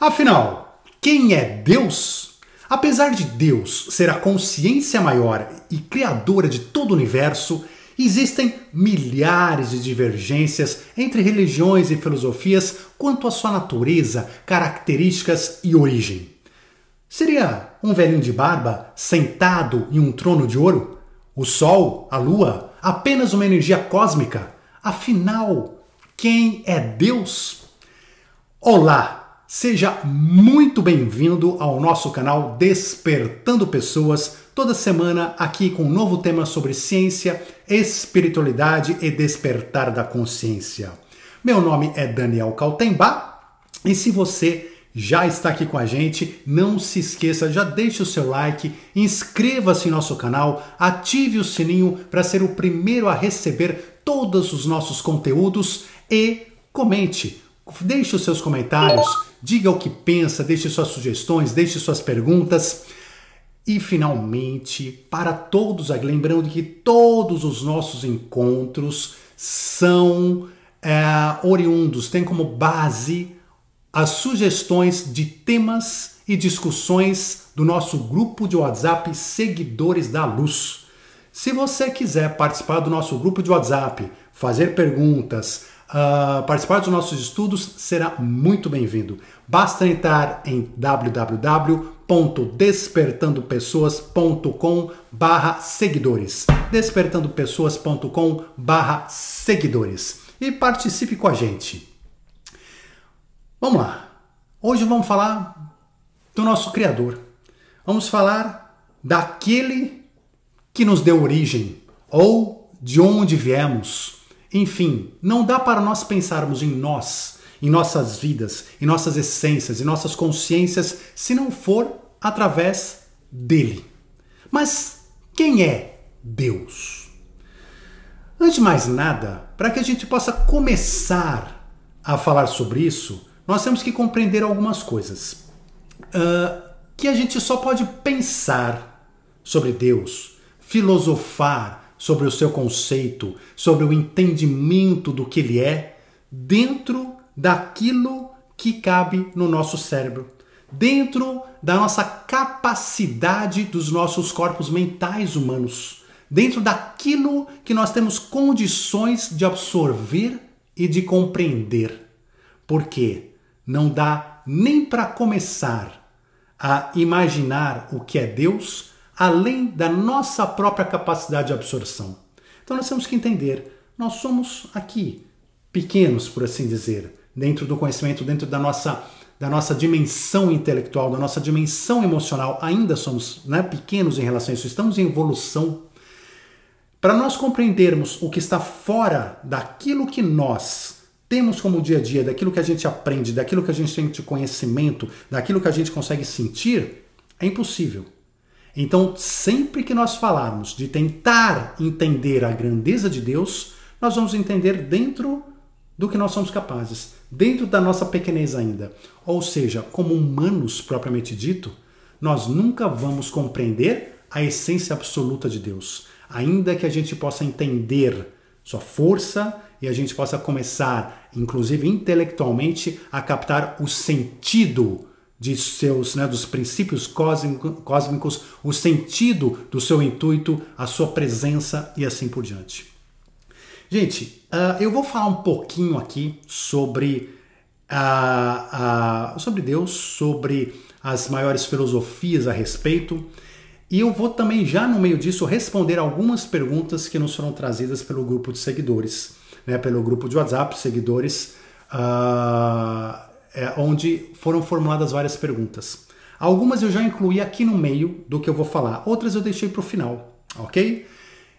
Afinal, quem é Deus? Apesar de Deus ser a consciência maior e criadora de todo o universo, existem milhares de divergências entre religiões e filosofias quanto à sua natureza, características e origem. Seria um velhinho de barba sentado em um trono de ouro? O Sol, a Lua, apenas uma energia cósmica? Afinal, quem é Deus? Olá, seja muito bem-vindo ao nosso canal Despertando Pessoas, toda semana aqui com um novo tema sobre ciência, espiritualidade e despertar da consciência. Meu nome é Daniel Caltemba e se você já está aqui com a gente, não se esqueça, já deixe o seu like, inscreva-se em nosso canal, ative o sininho para ser o primeiro a receber todos os nossos conteúdos e comente. Deixe os seus comentários, diga o que pensa, deixe suas sugestões, deixe suas perguntas. E finalmente, para todos, lembrando que todos os nossos encontros são é, oriundos, têm como base as sugestões de temas e discussões do nosso grupo de WhatsApp Seguidores da Luz. Se você quiser participar do nosso grupo de WhatsApp, fazer perguntas, uh, participar dos nossos estudos, será muito bem-vindo. Basta entrar em www.despertandopessoas.com barra seguidores despertandopessoas.com barra seguidores e participe com a gente. Vamos lá. Hoje vamos falar do nosso Criador. Vamos falar daquele que nos deu origem ou de onde viemos. Enfim, não dá para nós pensarmos em nós, em nossas vidas, em nossas essências, em nossas consciências, se não for através dele. Mas quem é Deus? Antes de mais nada, para que a gente possa começar a falar sobre isso, nós temos que compreender algumas coisas. Uh, que a gente só pode pensar sobre Deus, filosofar sobre o seu conceito, sobre o entendimento do que ele é, dentro daquilo que cabe no nosso cérebro, dentro da nossa capacidade dos nossos corpos mentais humanos, dentro daquilo que nós temos condições de absorver e de compreender. Por quê? não dá nem para começar a imaginar o que é Deus além da nossa própria capacidade de absorção. Então nós temos que entender, nós somos aqui pequenos, por assim dizer, dentro do conhecimento, dentro da nossa da nossa dimensão intelectual, da nossa dimensão emocional, ainda somos né, pequenos em relação a isso, estamos em evolução. Para nós compreendermos o que está fora daquilo que nós temos como dia a dia, daquilo que a gente aprende, daquilo que a gente tem de conhecimento, daquilo que a gente consegue sentir, é impossível. Então, sempre que nós falarmos de tentar entender a grandeza de Deus, nós vamos entender dentro do que nós somos capazes, dentro da nossa pequenez ainda. Ou seja, como humanos propriamente dito, nós nunca vamos compreender a essência absoluta de Deus, ainda que a gente possa entender sua força, e a gente possa começar, inclusive intelectualmente, a captar o sentido de seus, né, dos princípios cósmicos, o sentido do seu intuito, a sua presença e assim por diante. Gente, uh, eu vou falar um pouquinho aqui sobre, uh, uh, sobre Deus, sobre as maiores filosofias a respeito. E eu vou também, já no meio disso, responder algumas perguntas que nos foram trazidas pelo grupo de seguidores né, pelo grupo de WhatsApp, seguidores, uh, é, onde foram formuladas várias perguntas. Algumas eu já incluí aqui no meio do que eu vou falar, outras eu deixei para o final, ok?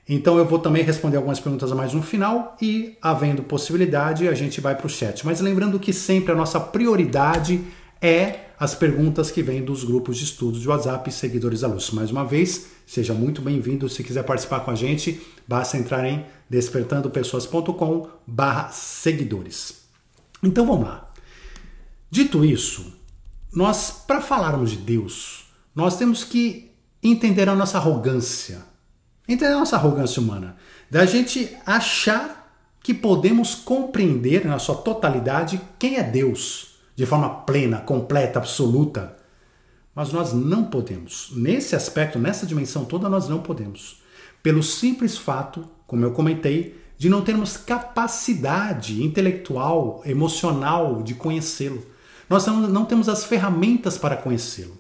Então eu vou também responder algumas perguntas a mais no final e, havendo possibilidade, a gente vai para o chat. Mas lembrando que sempre a nossa prioridade é as perguntas que vêm dos grupos de estudos de WhatsApp seguidores da luz. Mais uma vez, seja muito bem-vindo. Se quiser participar com a gente, basta entrar em despertandopessoas.com barra seguidores. Então vamos lá. Dito isso, nós, para falarmos de Deus, nós temos que entender a nossa arrogância. Entender a nossa arrogância humana. Da gente achar que podemos compreender na sua totalidade quem é Deus de forma plena, completa, absoluta. Mas nós não podemos. Nesse aspecto, nessa dimensão toda, nós não podemos. Pelo simples fato, como eu comentei, de não termos capacidade intelectual, emocional de conhecê-lo. Nós não temos as ferramentas para conhecê-lo.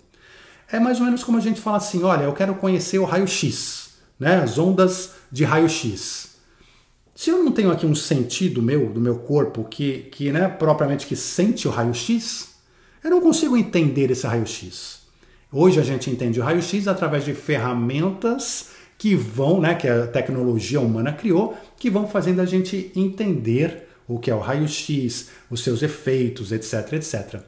É mais ou menos como a gente fala assim: olha, eu quero conhecer o raio-x, né? as ondas de raio-x. Se eu não tenho aqui um sentido meu, do meu corpo, que, que né, propriamente que sente o raio-x, eu não consigo entender esse raio-x. Hoje a gente entende o raio-x através de ferramentas que vão, né, que a tecnologia humana criou, que vão fazendo a gente entender o que é o raio-x, os seus efeitos, etc, etc.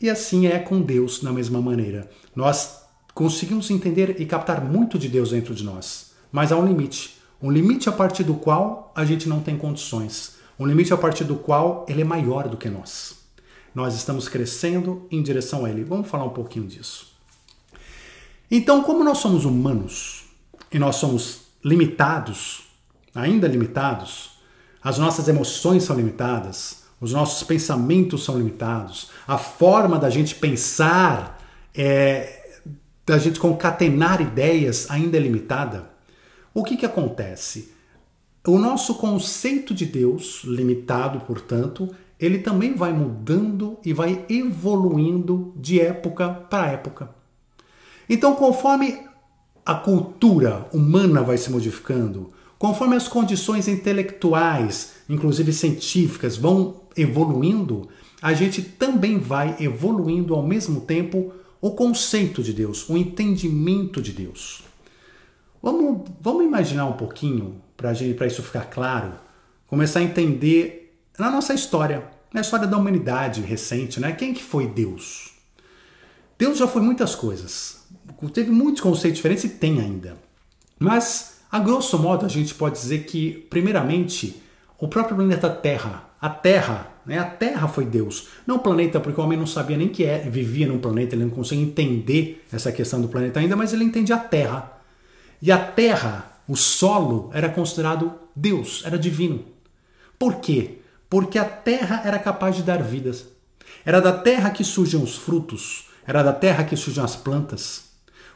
E assim é com Deus da mesma maneira. Nós conseguimos entender e captar muito de Deus dentro de nós, mas há um limite. Um limite a partir do qual a gente não tem condições. Um limite a partir do qual ele é maior do que nós. Nós estamos crescendo em direção a ele. Vamos falar um pouquinho disso. Então, como nós somos humanos e nós somos limitados, ainda limitados, as nossas emoções são limitadas, os nossos pensamentos são limitados, a forma da gente pensar, é, da gente concatenar ideias ainda é limitada. O que, que acontece? O nosso conceito de Deus, limitado, portanto, ele também vai mudando e vai evoluindo de época para época. Então, conforme a cultura humana vai se modificando, conforme as condições intelectuais, inclusive científicas, vão evoluindo, a gente também vai evoluindo ao mesmo tempo o conceito de Deus, o entendimento de Deus. Vamos, vamos imaginar um pouquinho, para isso ficar claro, começar a entender na nossa história, na história da humanidade recente, né? Quem que foi Deus? Deus já foi muitas coisas. Teve muitos conceitos diferentes e tem ainda. Mas, a grosso modo, a gente pode dizer que, primeiramente, o próprio planeta Terra, a Terra, né? A Terra foi Deus. Não o planeta, porque o homem não sabia nem que é, vivia num planeta, ele não conseguia entender essa questão do planeta ainda, mas ele entende a Terra. E a terra, o solo, era considerado Deus, era divino. Por quê? Porque a terra era capaz de dar vidas. Era da terra que surgem os frutos, era da terra que surgem as plantas.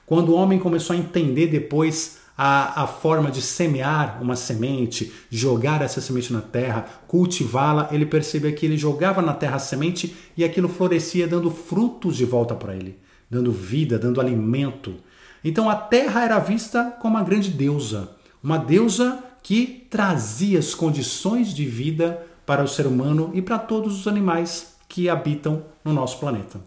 Quando o homem começou a entender depois a, a forma de semear uma semente, jogar essa semente na terra, cultivá-la, ele percebeu que ele jogava na terra a semente e aquilo florescia dando frutos de volta para ele, dando vida, dando alimento. Então a terra era vista como uma grande deusa, uma deusa que trazia as condições de vida para o ser humano e para todos os animais que habitam no nosso planeta.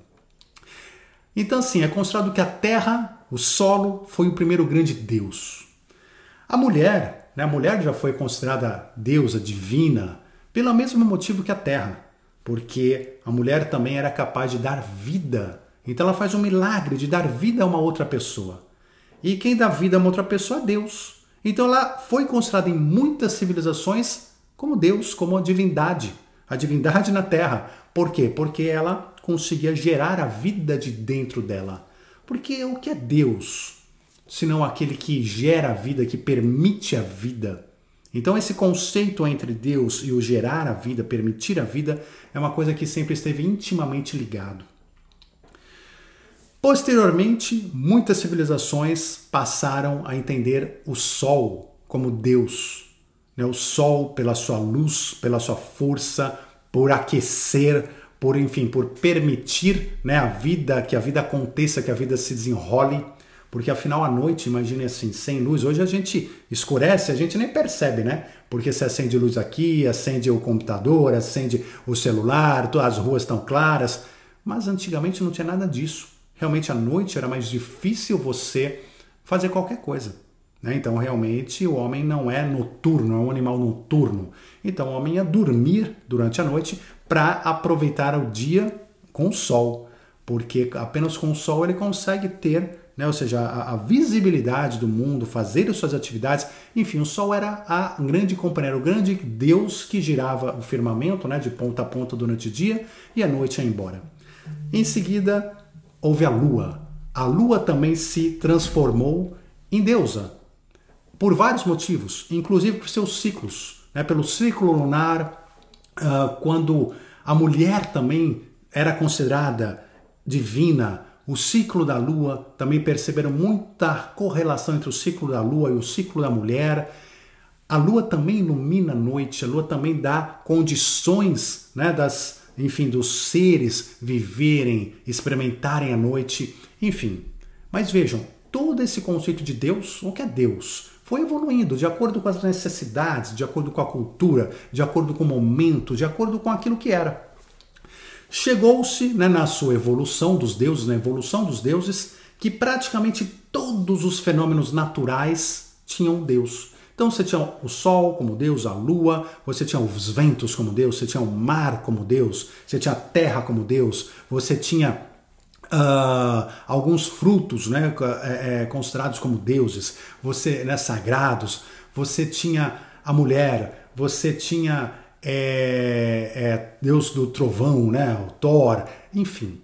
Então, assim, é considerado que a terra, o solo, foi o primeiro grande deus. A mulher, né, a mulher já foi considerada deusa divina pelo mesmo motivo que a terra, porque a mulher também era capaz de dar vida. Então, ela faz um milagre de dar vida a uma outra pessoa. E quem dá vida a uma outra pessoa é Deus. Então ela foi considerada em muitas civilizações como Deus, como a divindade, a divindade na Terra. Por quê? Porque ela conseguia gerar a vida de dentro dela. Porque o que é Deus? Senão aquele que gera a vida, que permite a vida. Então esse conceito entre Deus e o gerar a vida, permitir a vida, é uma coisa que sempre esteve intimamente ligado. Posteriormente, muitas civilizações passaram a entender o Sol como Deus. Né? O Sol, pela sua luz, pela sua força, por aquecer, por enfim, por permitir né, a vida, que a vida aconteça, que a vida se desenrole. Porque afinal, à noite, imagine assim, sem luz, hoje a gente escurece, a gente nem percebe, né? Porque você acende luz aqui, acende o computador, acende o celular, as ruas estão claras. Mas antigamente não tinha nada disso realmente à noite era mais difícil você fazer qualquer coisa. Né? Então, realmente, o homem não é noturno, é um animal noturno. Então, o homem ia dormir durante a noite para aproveitar o dia com o sol, porque apenas com o sol ele consegue ter, né? ou seja, a, a visibilidade do mundo, fazer as suas atividades. Enfim, o sol era a grande companheira, o grande Deus que girava o firmamento né? de ponta a ponta durante o dia e a noite ia embora. Em seguida, houve a lua. A lua também se transformou em deusa, por vários motivos, inclusive por seus ciclos. Né? Pelo ciclo lunar, uh, quando a mulher também era considerada divina, o ciclo da lua, também perceberam muita correlação entre o ciclo da lua e o ciclo da mulher. A lua também ilumina a noite, a lua também dá condições, né, das, enfim, dos seres viverem, experimentarem a noite, enfim. Mas vejam, todo esse conceito de Deus, o que é Deus? Foi evoluindo de acordo com as necessidades, de acordo com a cultura, de acordo com o momento, de acordo com aquilo que era. Chegou-se né, na sua evolução dos deuses, na evolução dos deuses, que praticamente todos os fenômenos naturais tinham Deus. Então você tinha o Sol como Deus, a Lua, você tinha os ventos como Deus, você tinha o mar como Deus, você tinha a terra como Deus, você tinha uh, alguns frutos né, é, é, considerados como deuses, você né, sagrados, você tinha a mulher, você tinha é, é, Deus do trovão, né? o Thor, enfim.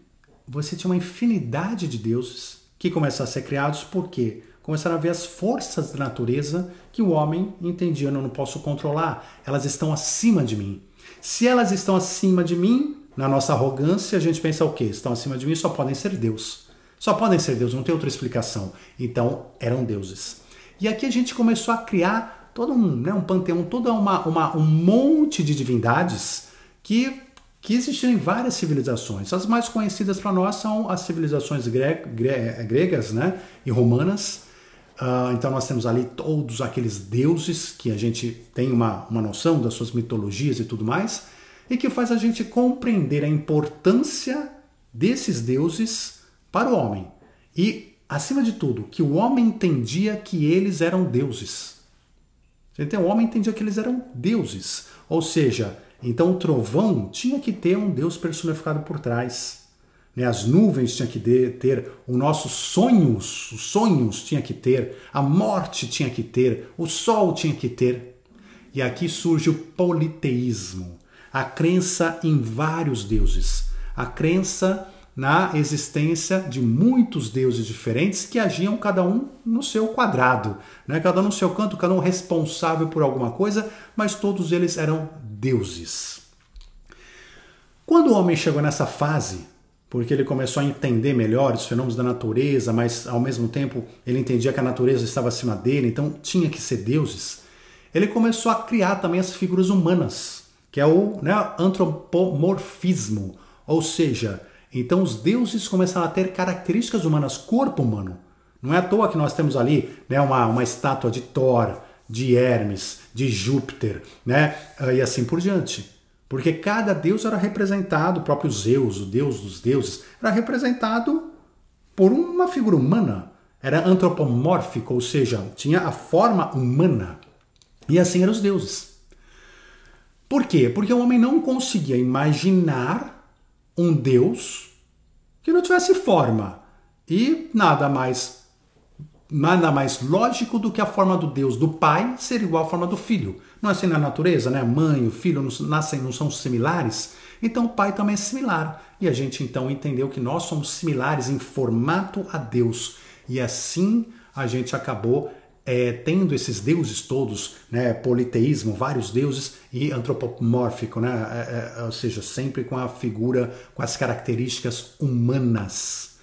Você tinha uma infinidade de deuses que começaram a ser criados porque começaram a ver as forças da natureza que o homem entendia, não, não posso controlar, elas estão acima de mim. Se elas estão acima de mim, na nossa arrogância, a gente pensa o quê? Estão acima de mim, só podem ser Deus. Só podem ser Deus, não tem outra explicação. Então, eram deuses. E aqui a gente começou a criar todo um, né, um panteão, toda uma, uma, um monte de divindades que, que existiram em várias civilizações. As mais conhecidas para nós são as civilizações gre, gre, gregas né, e romanas. Uh, então nós temos ali todos aqueles deuses que a gente tem uma, uma noção das suas mitologias e tudo mais, e que faz a gente compreender a importância desses deuses para o homem. E, acima de tudo, que o homem entendia que eles eram deuses. Então o homem entendia que eles eram deuses. Ou seja, então o trovão tinha que ter um deus personificado por trás. Né? As nuvens tinham que ter, os nossos sonhos, os sonhos tinha que ter, a morte tinha que ter, o sol tinha que ter. E aqui surge o politeísmo, a crença em vários deuses, a crença na existência de muitos deuses diferentes que agiam cada um no seu quadrado, né? cada um no seu canto, cada um responsável por alguma coisa, mas todos eles eram deuses. Quando o homem chegou nessa fase, porque ele começou a entender melhor os fenômenos da natureza, mas ao mesmo tempo ele entendia que a natureza estava acima dele, então tinha que ser deuses, ele começou a criar também as figuras humanas, que é o né, antropomorfismo, ou seja, então os deuses começaram a ter características humanas, corpo humano. Não é à toa que nós temos ali né, uma, uma estátua de Thor, de Hermes, de Júpiter, né, e assim por diante. Porque cada deus era representado, o próprio Zeus, o deus dos deuses, era representado por uma figura humana. Era antropomórfico, ou seja, tinha a forma humana. E assim eram os deuses. Por quê? Porque o homem não conseguia imaginar um Deus que não tivesse forma. E nada mais nada mais lógico do que a forma do Deus do Pai ser igual à forma do Filho. Não é assim na natureza, né? Mãe e o filho nascem, não são similares? Então o Pai também é similar. E a gente então entendeu que nós somos similares em formato a Deus. E assim a gente acabou é, tendo esses deuses todos, né, politeísmo, vários deuses e antropomórfico, né, é, é, ou seja, sempre com a figura, com as características humanas.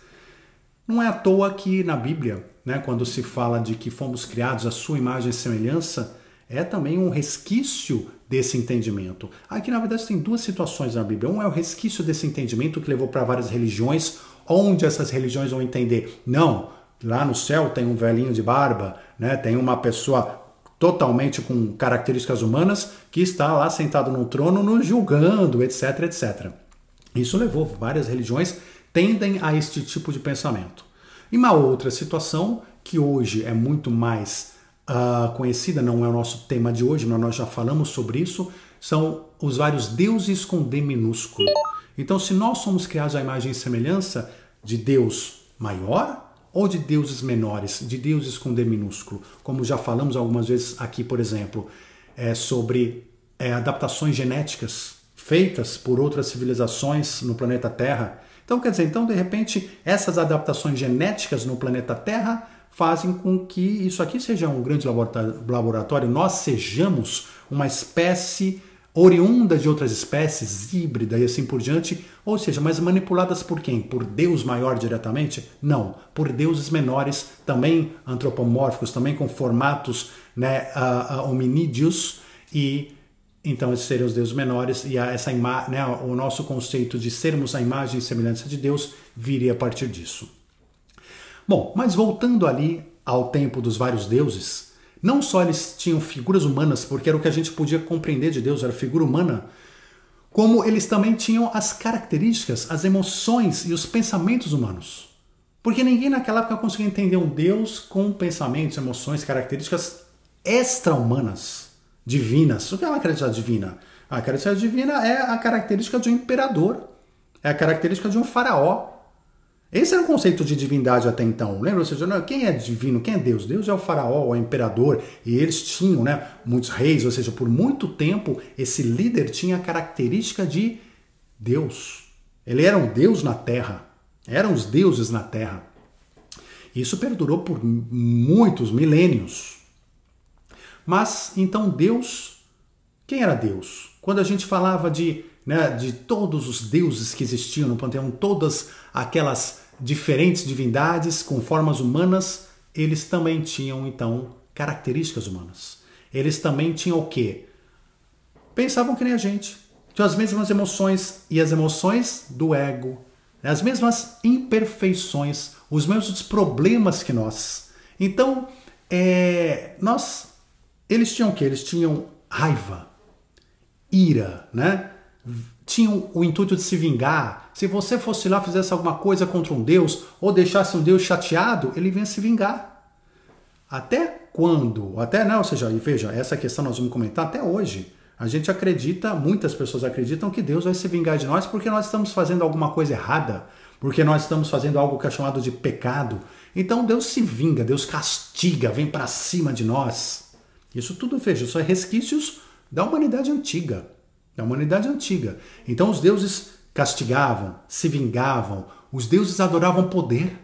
Não é à toa que na Bíblia, né, quando se fala de que fomos criados à sua imagem e semelhança, é também um resquício desse entendimento. Aqui, na verdade, tem duas situações na Bíblia. Um é o resquício desse entendimento que levou para várias religiões, onde essas religiões vão entender, não, Lá no céu tem um velhinho de barba, né? tem uma pessoa totalmente com características humanas que está lá sentado no trono nos julgando, etc, etc. Isso levou várias religiões tendem a este tipo de pensamento. E uma outra situação que hoje é muito mais uh, conhecida, não é o nosso tema de hoje, mas nós já falamos sobre isso, são os vários deuses com D minúsculo. Então, se nós somos criados à imagem e semelhança de Deus maior, ou de deuses menores, de deuses com D minúsculo, como já falamos algumas vezes aqui, por exemplo, é, sobre é, adaptações genéticas feitas por outras civilizações no planeta Terra. Então, quer dizer, então de repente essas adaptações genéticas no planeta Terra fazem com que isso aqui seja um grande laboratório, nós sejamos uma espécie oriundas de outras espécies, híbrida e assim por diante, ou seja, mas manipuladas por quem? Por Deus maior diretamente? Não, por deuses menores, também antropomórficos, também com formatos né, uh, uh, hominídeos, e então esses seriam os deuses menores, e essa né, o nosso conceito de sermos a imagem e semelhança de Deus viria a partir disso. Bom, mas voltando ali ao tempo dos vários deuses, não só eles tinham figuras humanas, porque era o que a gente podia compreender de Deus, era figura humana, como eles também tinham as características, as emoções e os pensamentos humanos. Porque ninguém naquela época conseguia entender um Deus com pensamentos, emoções, características extra-humanas, divinas. O que é uma característica divina? A característica divina é a característica de um imperador, é a característica de um faraó, esse era o conceito de divindade até então. Lembra? Ou seja, quem é divino? Quem é Deus? Deus é o faraó, o imperador, e eles tinham né, muitos reis, ou seja, por muito tempo esse líder tinha a característica de Deus. Ele era um Deus na terra. Eram os deuses na terra. Isso perdurou por muitos milênios. Mas então Deus, quem era Deus? Quando a gente falava de, né, de todos os deuses que existiam no panteão, todas aquelas diferentes divindades com formas humanas, eles também tinham então características humanas. Eles também tinham o quê? Pensavam que nem a gente. Tinham as mesmas emoções e as emoções do ego, né? as mesmas imperfeições, os mesmos problemas que nós. Então, é, nós, eles tinham o quê? Eles tinham raiva, ira, né? Tinham o intuito de se vingar. Se você fosse lá fizesse alguma coisa contra um Deus ou deixasse um Deus chateado, ele vinha se vingar. Até quando? Até não, ou seja, e veja, essa questão nós vamos comentar até hoje. A gente acredita, muitas pessoas acreditam que Deus vai se vingar de nós porque nós estamos fazendo alguma coisa errada, porque nós estamos fazendo algo que é chamado de pecado. Então Deus se vinga, Deus castiga, vem para cima de nós. Isso tudo, veja, são resquícios da humanidade antiga da humanidade antiga. Então os deuses castigavam, se vingavam, os deuses adoravam poder.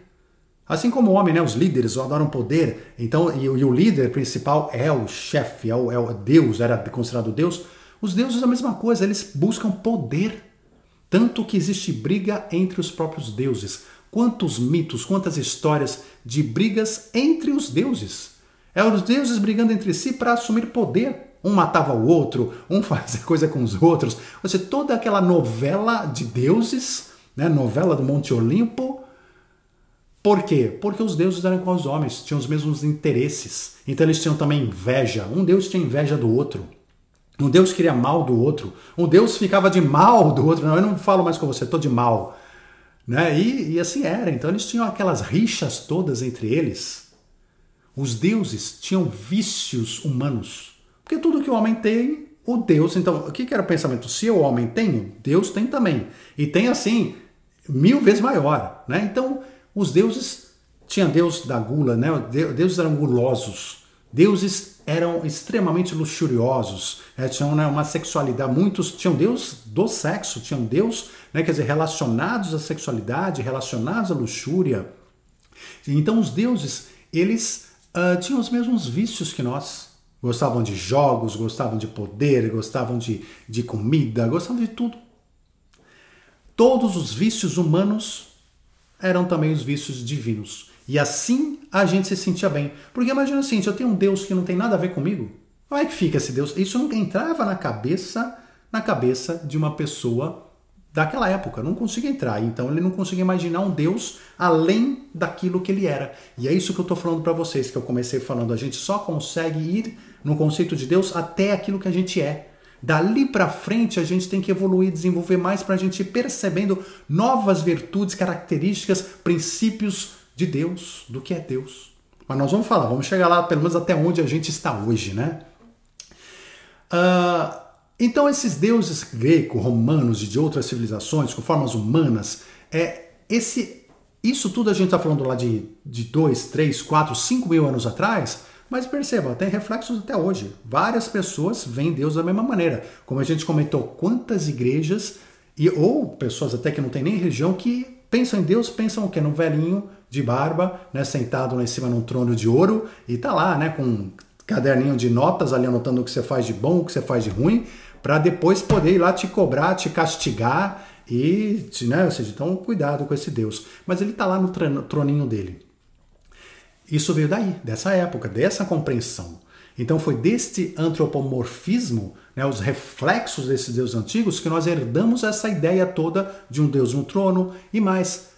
Assim como o homem, né, os líderes adoram poder, então e, e o líder principal é o chefe, é o, é o Deus, era considerado Deus. Os deuses a mesma coisa, eles buscam poder. Tanto que existe briga entre os próprios deuses. Quantos mitos, quantas histórias de brigas entre os deuses. É os deuses brigando entre si para assumir poder. Um matava o outro, um fazia coisa com os outros. Ou seja, toda aquela novela de deuses, né? novela do Monte Olimpo. Por quê? Porque os deuses eram com os homens, tinham os mesmos interesses. Então eles tinham também inveja. Um deus tinha inveja do outro. Um deus queria mal do outro. Um deus ficava de mal do outro. Não, eu não falo mais com você, estou de mal. Né? E, e assim era. Então eles tinham aquelas rixas todas entre eles. Os deuses tinham vícios humanos. Porque tudo que o homem tem, o Deus. Então, o que era o pensamento? Se o homem tem, Deus tem também. E tem assim, mil vezes maior. Né? Então, os deuses. Tinha Deus da gula, né? Deuses eram gulosos. Deuses eram extremamente luxuriosos, né? tinham né, uma sexualidade, muitos tinham Deus do sexo, tinham Deus, né, quer dizer, relacionados à sexualidade, relacionados à luxúria. Então os deuses, eles uh, tinham os mesmos vícios que nós, Gostavam de jogos, gostavam de poder, gostavam de, de comida, gostavam de tudo. Todos os vícios humanos eram também os vícios divinos. E assim a gente se sentia bem. Porque imagina assim, se eu tenho um Deus que não tem nada a ver comigo, como é que fica esse Deus? Isso nunca entrava na cabeça, na cabeça de uma pessoa daquela época, não conseguia entrar. Então ele não conseguia imaginar um Deus além daquilo que ele era. E é isso que eu estou falando para vocês, que eu comecei falando. A gente só consegue ir no conceito de Deus até aquilo que a gente é. Dali para frente a gente tem que evoluir, desenvolver mais para a gente ir percebendo novas virtudes, características, princípios de Deus, do que é Deus. Mas nós vamos falar, vamos chegar lá pelo menos até onde a gente está hoje, né? Uh, então, esses deuses greco-romanos e de outras civilizações com formas humanas, é esse, isso tudo a gente está falando lá de 2, 3, 4, 5 mil anos atrás, mas perceba, tem reflexos até hoje. Várias pessoas veem Deus da mesma maneira. Como a gente comentou, quantas igrejas e ou pessoas até que não tem nem religião que pensam em Deus, pensam o quê? Num velhinho de barba, né, sentado lá em cima num trono de ouro e tá lá, né, com um caderninho de notas ali anotando o que você faz de bom, o que você faz de ruim, para depois poder ir lá te cobrar, te castigar e, né, ou seja, então cuidado com esse Deus. Mas ele está lá no troninho dele. Isso veio daí, dessa época, dessa compreensão. Então foi deste antropomorfismo, né, os reflexos desses deuses antigos, que nós herdamos essa ideia toda de um Deus no trono e mais.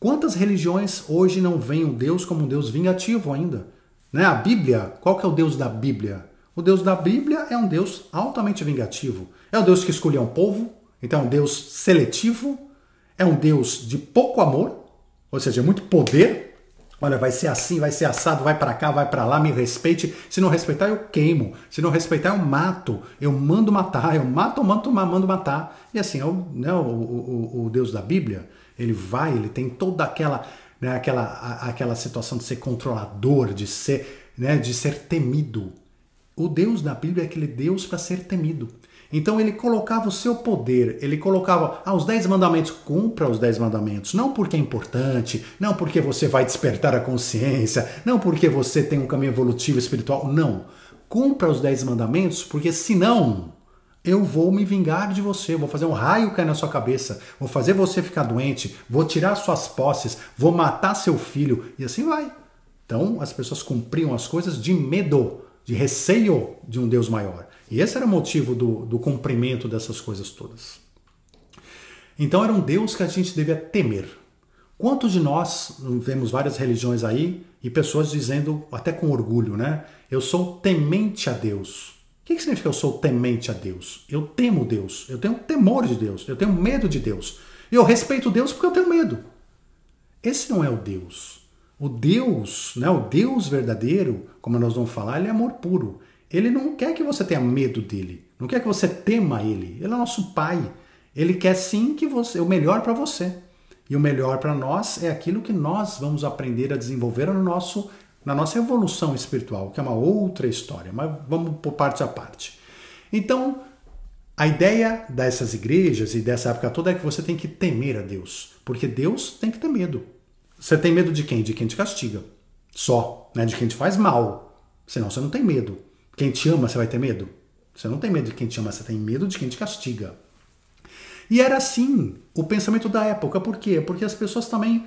Quantas religiões hoje não veem o Deus como um Deus vingativo ainda? Né? A Bíblia, qual que é o Deus da Bíblia? O Deus da Bíblia é um Deus altamente vingativo. É um Deus que escolheu um povo, então é um Deus seletivo, é um Deus de pouco amor, ou seja, muito poder, Olha, vai ser assim, vai ser assado, vai para cá, vai para lá, me respeite. Se não respeitar, eu queimo. Se não respeitar, eu mato. Eu mando matar, eu mato, mando, mando matar. E assim, é o, né, o, o, o Deus da Bíblia, ele vai, ele tem toda aquela, né, aquela, a, aquela situação de ser controlador, de ser, né, de ser temido. O Deus da Bíblia é aquele Deus para ser temido. Então ele colocava o seu poder, ele colocava ah, os dez mandamentos, cumpra os dez mandamentos, não porque é importante, não porque você vai despertar a consciência, não porque você tem um caminho evolutivo espiritual, não. Cumpra os dez mandamentos, porque senão eu vou me vingar de você, vou fazer um raio cair na sua cabeça, vou fazer você ficar doente, vou tirar suas posses, vou matar seu filho, e assim vai. Então as pessoas cumpriam as coisas de medo, de receio de um Deus maior. E esse era o motivo do, do cumprimento dessas coisas todas. Então era um Deus que a gente devia temer. Quantos de nós vemos várias religiões aí e pessoas dizendo, até com orgulho, né? Eu sou temente a Deus. O que, que significa eu sou temente a Deus? Eu temo Deus, eu tenho temor de Deus, eu tenho medo de Deus. Eu respeito Deus porque eu tenho medo. Esse não é o Deus. O Deus, né, o Deus verdadeiro, como nós vamos falar, ele é amor puro. Ele não quer que você tenha medo dele, não quer que você tema ele. Ele é nosso pai. Ele quer sim que você o melhor para você. E o melhor para nós é aquilo que nós vamos aprender a desenvolver no nosso na nossa evolução espiritual, que é uma outra história, mas vamos por parte a parte. Então, a ideia dessas igrejas e dessa época toda é que você tem que temer a Deus, porque Deus tem que ter medo. Você tem medo de quem? De quem te castiga. Só, né? De quem te faz mal. Senão você não tem medo. Quem te ama, você vai ter medo? Você não tem medo de quem te ama, você tem medo de quem te castiga. E era assim o pensamento da época. Por quê? Porque as pessoas também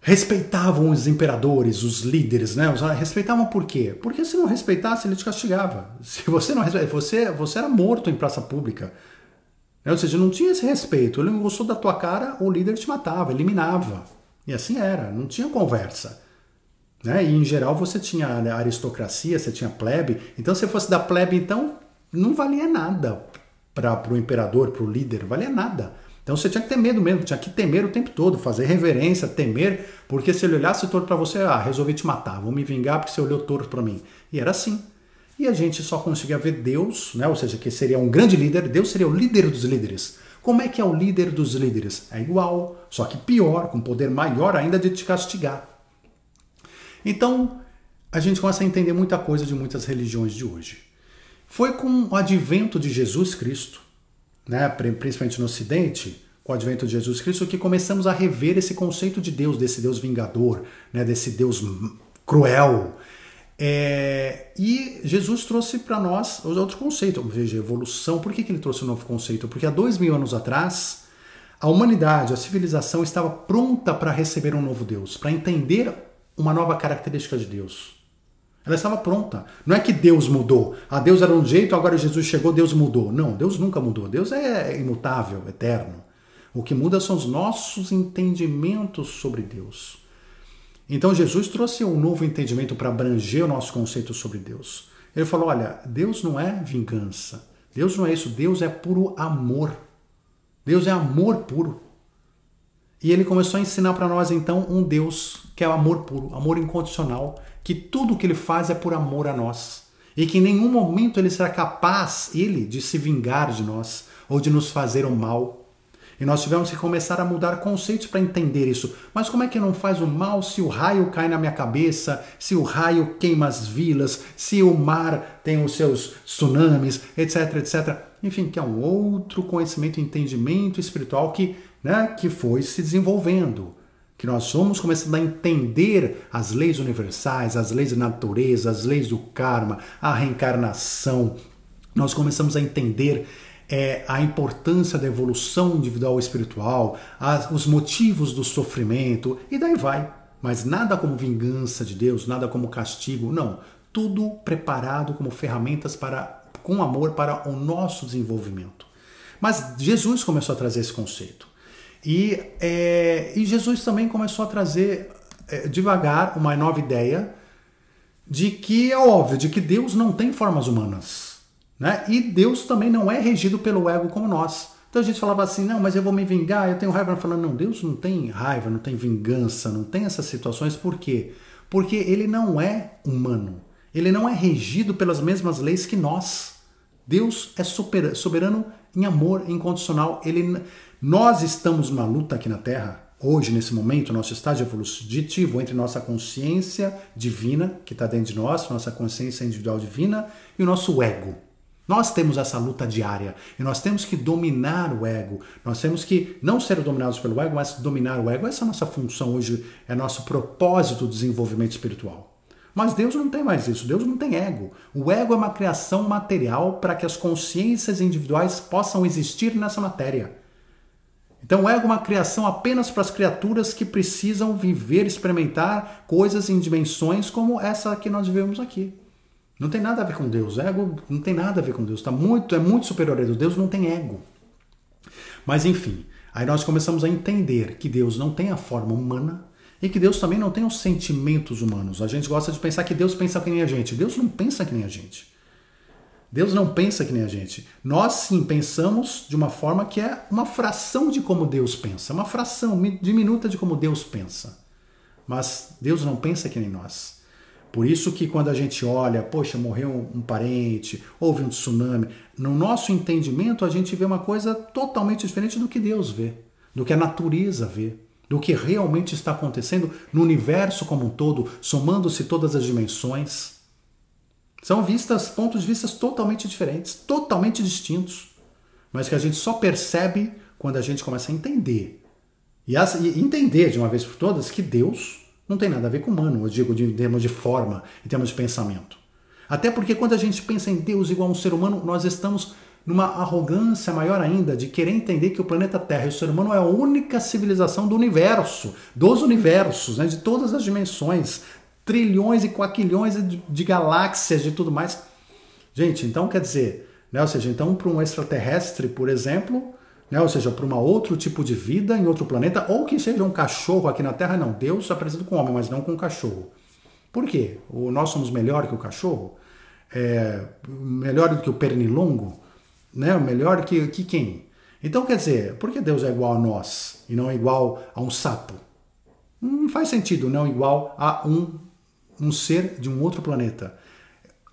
respeitavam os imperadores, os líderes, né? Respeitavam por quê? Porque se não respeitasse, ele te castigava. Se você não respeitasse, você, você era morto em praça pública. Né? Ou seja, não tinha esse respeito. Ele não gostou da tua cara, o líder te matava, eliminava. E assim era, não tinha conversa. Né? E em geral você tinha aristocracia, você tinha plebe. Então, se fosse da plebe, então não valia nada para o imperador, para o líder, valia nada. Então você tinha que ter medo mesmo, tinha que temer o tempo todo, fazer reverência, temer, porque se ele olhasse torto para você, ah, resolvi te matar, vou me vingar porque você olhou torto para mim. E era assim. E a gente só conseguia ver Deus, né? ou seja, que seria um grande líder, Deus seria o líder dos líderes. Como é que é o líder dos líderes? É igual, só que pior, com poder maior ainda de te castigar. Então, a gente começa a entender muita coisa de muitas religiões de hoje. Foi com o advento de Jesus Cristo, né, principalmente no Ocidente, com o advento de Jesus Cristo, que começamos a rever esse conceito de Deus, desse Deus vingador, né, desse Deus cruel. É, e Jesus trouxe para nós outro conceito, ou seja, evolução. Por que, que ele trouxe um novo conceito? Porque há dois mil anos atrás, a humanidade, a civilização estava pronta para receber um novo Deus, para entender uma nova característica de Deus. Ela estava pronta. Não é que Deus mudou. Ah, Deus era um jeito, agora Jesus chegou, Deus mudou. Não, Deus nunca mudou. Deus é imutável, eterno. O que muda são os nossos entendimentos sobre Deus. Então Jesus trouxe um novo entendimento para abranger o nosso conceito sobre Deus. Ele falou: olha, Deus não é vingança. Deus não é isso. Deus é puro amor. Deus é amor puro. E ele começou a ensinar para nós então um Deus que é o amor puro, amor incondicional, que tudo o que ele faz é por amor a nós. E que em nenhum momento ele será capaz, ele, de se vingar de nós ou de nos fazer o mal. E nós tivemos que começar a mudar conceitos para entender isso. Mas como é que não faz o mal se o raio cai na minha cabeça, se o raio queima as vilas, se o mar tem os seus tsunamis, etc, etc. Enfim, que é um outro conhecimento entendimento espiritual que né, que foi se desenvolvendo. Que nós fomos começando a entender as leis universais, as leis da natureza, as leis do karma, a reencarnação, nós começamos a entender é, a importância da evolução individual e espiritual, as, os motivos do sofrimento, e daí vai. Mas nada como vingança de Deus, nada como castigo, não. Tudo preparado como ferramentas para, com amor para o nosso desenvolvimento. Mas Jesus começou a trazer esse conceito. E, é, e Jesus também começou a trazer é, devagar uma nova ideia de que é óbvio, de que Deus não tem formas humanas. Né? E Deus também não é regido pelo ego como nós. Então a gente falava assim, não, mas eu vou me vingar, eu tenho raiva. Falando, não, Deus não tem raiva, não tem vingança, não tem essas situações. Por quê? Porque ele não é humano. Ele não é regido pelas mesmas leis que nós. Deus é soberano em amor incondicional. Ele, nós estamos numa luta aqui na Terra, hoje, nesse momento, nosso estágio evolutivo entre nossa consciência divina, que está dentro de nós, nossa consciência individual divina, e o nosso ego. Nós temos essa luta diária e nós temos que dominar o ego. Nós temos que não ser dominados pelo ego, mas dominar o ego. Essa é a nossa função hoje, é nosso propósito do desenvolvimento espiritual. Mas Deus não tem mais isso, Deus não tem ego. O ego é uma criação material para que as consciências individuais possam existir nessa matéria. Então o ego é uma criação apenas para as criaturas que precisam viver, experimentar coisas em dimensões como essa que nós vivemos aqui. Não tem nada a ver com Deus. Ego não tem nada a ver com Deus. Tá muito, é muito superior a Deus. Deus não tem ego. Mas enfim, aí nós começamos a entender que Deus não tem a forma humana e que Deus também não tem os sentimentos humanos. A gente gosta de pensar que Deus pensa que nem a gente. Deus não pensa que nem a gente. Deus não pensa que nem a gente. Nós sim pensamos de uma forma que é uma fração de como Deus pensa, uma fração diminuta de como Deus pensa. Mas Deus não pensa que nem nós. Por isso que quando a gente olha, poxa, morreu um parente, houve um tsunami, no nosso entendimento a gente vê uma coisa totalmente diferente do que Deus vê, do que a natureza vê, do que realmente está acontecendo no universo como um todo, somando-se todas as dimensões. São vistas, pontos de vista totalmente diferentes, totalmente distintos, mas que a gente só percebe quando a gente começa a entender. E, entender de uma vez por todas que Deus não tem nada a ver com humano, eu digo em termos de forma, em termos de pensamento. Até porque quando a gente pensa em Deus igual a um ser humano, nós estamos numa arrogância maior ainda de querer entender que o planeta Terra e o ser humano é a única civilização do universo, dos universos, né, de todas as dimensões, trilhões e quaquilhões de, de galáxias, de tudo mais. Gente, então quer dizer, né, ou seja, então para um extraterrestre, por exemplo, né? ou seja, para um outro tipo de vida em outro planeta, ou que seja um cachorro aqui na Terra, não. Deus é com o homem, mas não com o cachorro. Por quê? O, nós somos melhor que o cachorro? É, melhor do que o pernilongo? Né? Melhor que, que quem? Então, quer dizer, por que Deus é igual a nós e não é igual a um sapo? Não faz sentido, não igual a um, um ser de um outro planeta.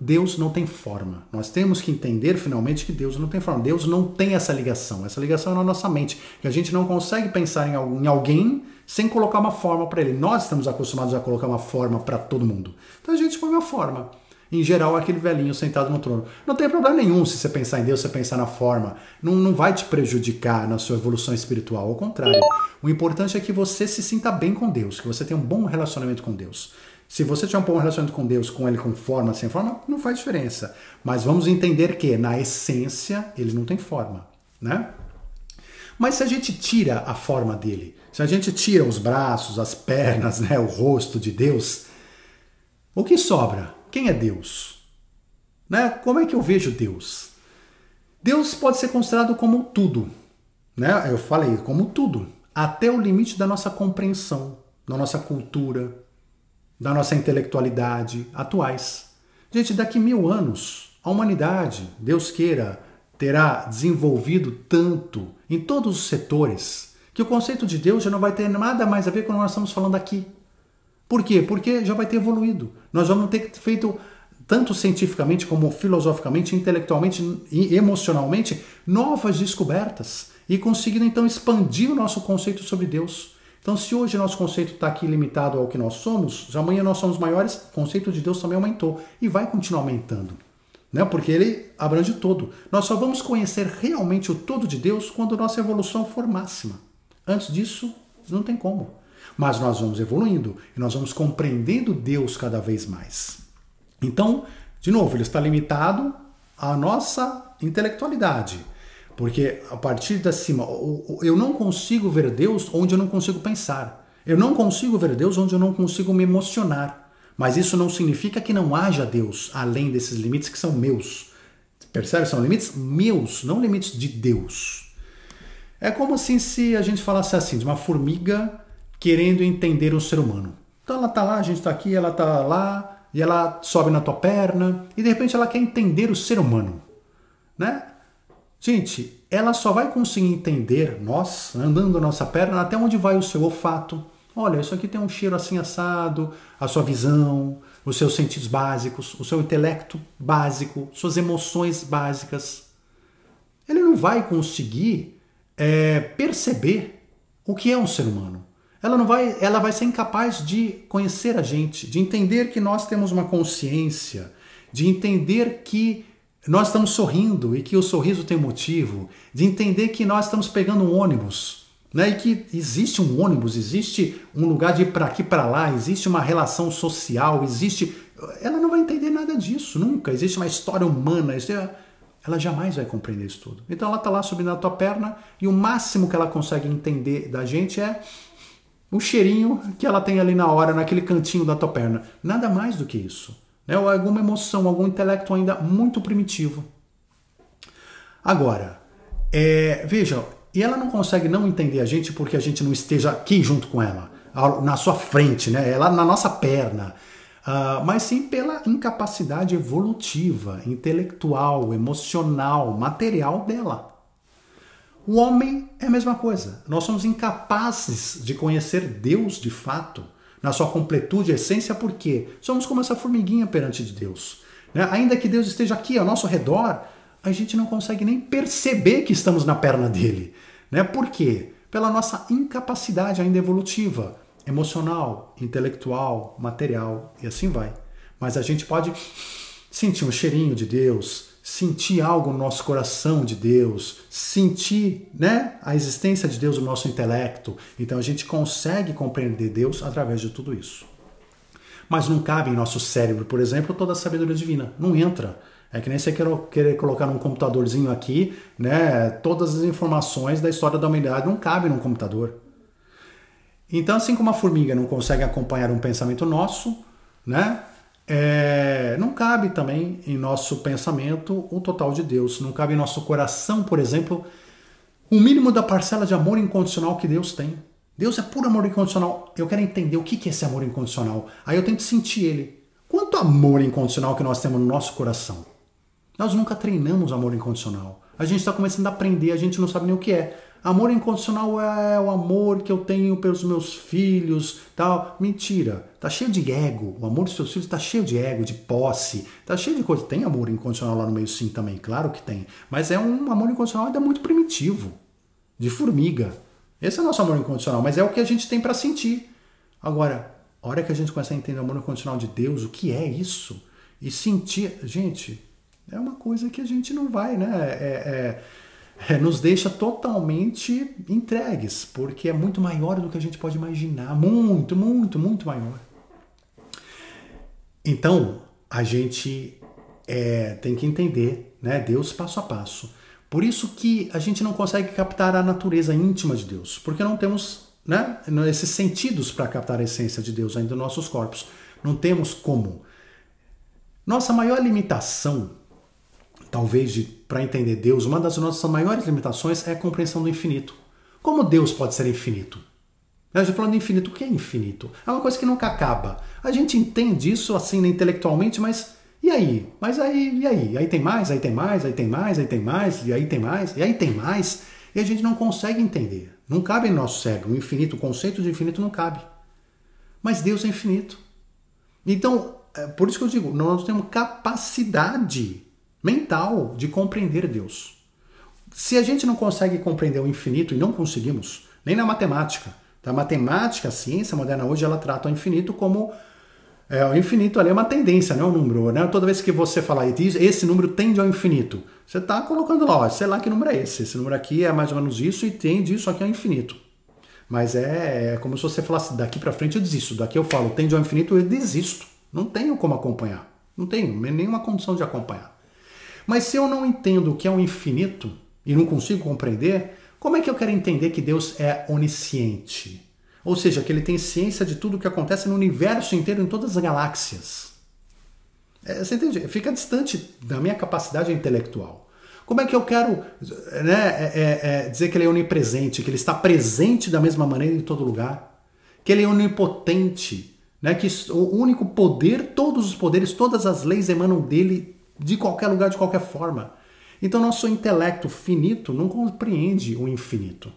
Deus não tem forma. Nós temos que entender finalmente que Deus não tem forma. Deus não tem essa ligação. Essa ligação é na nossa mente. Que a gente não consegue pensar em alguém sem colocar uma forma para ele. Nós estamos acostumados a colocar uma forma para todo mundo. Então a gente põe uma forma. Em geral, aquele velhinho sentado no trono. Não tem problema nenhum se você pensar em Deus, se você pensar na forma. Não, não vai te prejudicar na sua evolução espiritual. Ao contrário. O importante é que você se sinta bem com Deus, que você tenha um bom relacionamento com Deus. Se você tiver um bom relacionamento com Deus, com Ele com forma, sem forma, não faz diferença. Mas vamos entender que, na essência, Ele não tem forma, né? Mas se a gente tira a forma dele, se a gente tira os braços, as pernas, né, o rosto de Deus, o que sobra? Quem é Deus? Né? Como é que eu vejo Deus? Deus pode ser considerado como tudo, né? Eu falei como tudo, até o limite da nossa compreensão, da nossa cultura, da nossa intelectualidade atuais. Gente, daqui mil anos, a humanidade, Deus queira, terá desenvolvido tanto em todos os setores que o conceito de Deus já não vai ter nada mais a ver com o que nós estamos falando aqui. Por quê? Porque já vai ter evoluído. Nós vamos ter feito, tanto cientificamente como filosoficamente, intelectualmente e emocionalmente, novas descobertas e conseguido então expandir o nosso conceito sobre Deus. Então, se hoje nosso conceito está aqui limitado ao que nós somos, amanhã nós somos maiores, o conceito de Deus também aumentou e vai continuar aumentando. Né? Porque ele abrange todo. Nós só vamos conhecer realmente o todo de Deus quando nossa evolução for máxima. Antes disso, não tem como. Mas nós vamos evoluindo e nós vamos compreendendo Deus cada vez mais. Então, de novo, ele está limitado a nossa intelectualidade. Porque a partir da cima, eu não consigo ver Deus onde eu não consigo pensar. Eu não consigo ver Deus onde eu não consigo me emocionar. Mas isso não significa que não haja Deus além desses limites que são meus. Percebe? São limites meus, não limites de Deus. É como assim se a gente falasse assim, de uma formiga querendo entender o ser humano. Então ela tá lá, a gente tá aqui, ela tá lá, e ela sobe na tua perna, e de repente ela quer entender o ser humano, né? Gente, ela só vai conseguir entender nós, andando na nossa perna, até onde vai o seu olfato. Olha, isso aqui tem um cheiro assim assado, a sua visão, os seus sentidos básicos, o seu intelecto básico, suas emoções básicas. Ele não vai conseguir é, perceber o que é um ser humano. Ela não vai, ela vai ser incapaz de conhecer a gente, de entender que nós temos uma consciência, de entender que nós estamos sorrindo e que o sorriso tem motivo, de entender que nós estamos pegando um ônibus, né? E que existe um ônibus, existe um lugar de ir para aqui para lá, existe uma relação social, existe. Ela não vai entender nada disso, nunca. Existe uma história humana, ela jamais vai compreender isso tudo. Então ela está lá subindo na tua perna e o máximo que ela consegue entender da gente é o cheirinho que ela tem ali na hora, naquele cantinho da tua perna. Nada mais do que isso. Ou alguma emoção, algum intelecto ainda muito primitivo. Agora, é, veja, e ela não consegue não entender a gente porque a gente não esteja aqui junto com ela, na sua frente, né? ela na nossa perna. Uh, mas sim pela incapacidade evolutiva, intelectual, emocional, material dela. O homem é a mesma coisa. Nós somos incapazes de conhecer Deus de fato, na sua completude e essência, porque somos como essa formiguinha perante de Deus. Né? Ainda que Deus esteja aqui ao nosso redor, a gente não consegue nem perceber que estamos na perna dele. Né? Por quê? Pela nossa incapacidade ainda evolutiva, emocional, intelectual, material e assim vai. Mas a gente pode sentir um cheirinho de Deus, sentir algo no nosso coração de Deus, sentir né, a existência de Deus no nosso intelecto. Então a gente consegue compreender Deus através de tudo isso. Mas não cabe em nosso cérebro, por exemplo, toda a sabedoria divina. Não entra. É que nem você querer colocar num computadorzinho aqui, né? Todas as informações da história da humanidade não cabem num computador. Então, assim como a formiga não consegue acompanhar um pensamento nosso, né? É, não cabe também em nosso pensamento o total de Deus. Não cabe em nosso coração, por exemplo, o mínimo da parcela de amor incondicional que Deus tem. Deus é puro amor incondicional. Eu quero entender o que é esse amor incondicional. Aí eu tenho que sentir ele. Quanto amor incondicional que nós temos no nosso coração? Nós nunca treinamos amor incondicional. A gente está começando a aprender, a gente não sabe nem o que é. Amor incondicional é o amor que eu tenho pelos meus filhos, tal. Mentira. Tá cheio de ego. O amor dos seus filhos tá cheio de ego, de posse. Tá cheio de coisa. Tem amor incondicional lá no meio sim também, claro que tem. Mas é um amor incondicional ainda muito primitivo. De formiga. Esse é o nosso amor incondicional, mas é o que a gente tem para sentir. Agora, a hora que a gente começa a entender o amor incondicional de Deus, o que é isso? E sentir. Gente, é uma coisa que a gente não vai, né? é é, nos deixa totalmente entregues, porque é muito maior do que a gente pode imaginar. Muito, muito, muito maior. Então, a gente é, tem que entender né, Deus passo a passo. Por isso que a gente não consegue captar a natureza íntima de Deus, porque não temos né, esses sentidos para captar a essência de Deus ainda nos nossos corpos. Não temos como. Nossa maior limitação talvez para entender Deus, uma das nossas maiores limitações é a compreensão do infinito. Como Deus pode ser infinito? A gente falando de infinito, o que é infinito? É uma coisa que nunca acaba. A gente entende isso assim né, intelectualmente, mas e aí? Mas aí, e aí? Aí tem mais, aí tem mais, aí tem mais, aí tem mais, e aí tem mais, e aí tem mais. E a gente não consegue entender. Não cabe em nosso cérebro. O infinito, o conceito de infinito não cabe. Mas Deus é infinito. Então, é por isso que eu digo, nós temos capacidade mental de compreender Deus. Se a gente não consegue compreender o infinito, e não conseguimos, nem na matemática, a matemática, a ciência moderna hoje, ela trata o infinito como é, o infinito ali é uma tendência, não é um número. Né? Toda vez que você falar esse número tende ao infinito, você está colocando lá, ó, sei lá que número é esse. Esse número aqui é mais ou menos isso e tende isso aqui ao infinito. Mas é, é como se você falasse daqui para frente eu desisto, daqui eu falo tende ao infinito eu desisto. Não tenho como acompanhar. Não tenho nenhuma condição de acompanhar. Mas se eu não entendo o que é o infinito e não consigo compreender, como é que eu quero entender que Deus é onisciente? Ou seja, que ele tem ciência de tudo o que acontece no universo inteiro, em todas as galáxias. É, você entende? Fica distante da minha capacidade intelectual. Como é que eu quero né, é, é, é, dizer que ele é onipresente, que ele está presente da mesma maneira em todo lugar? Que ele é onipotente, né, que o único poder, todos os poderes, todas as leis emanam dele de qualquer lugar, de qualquer forma. Então, nosso intelecto finito não compreende o infinito.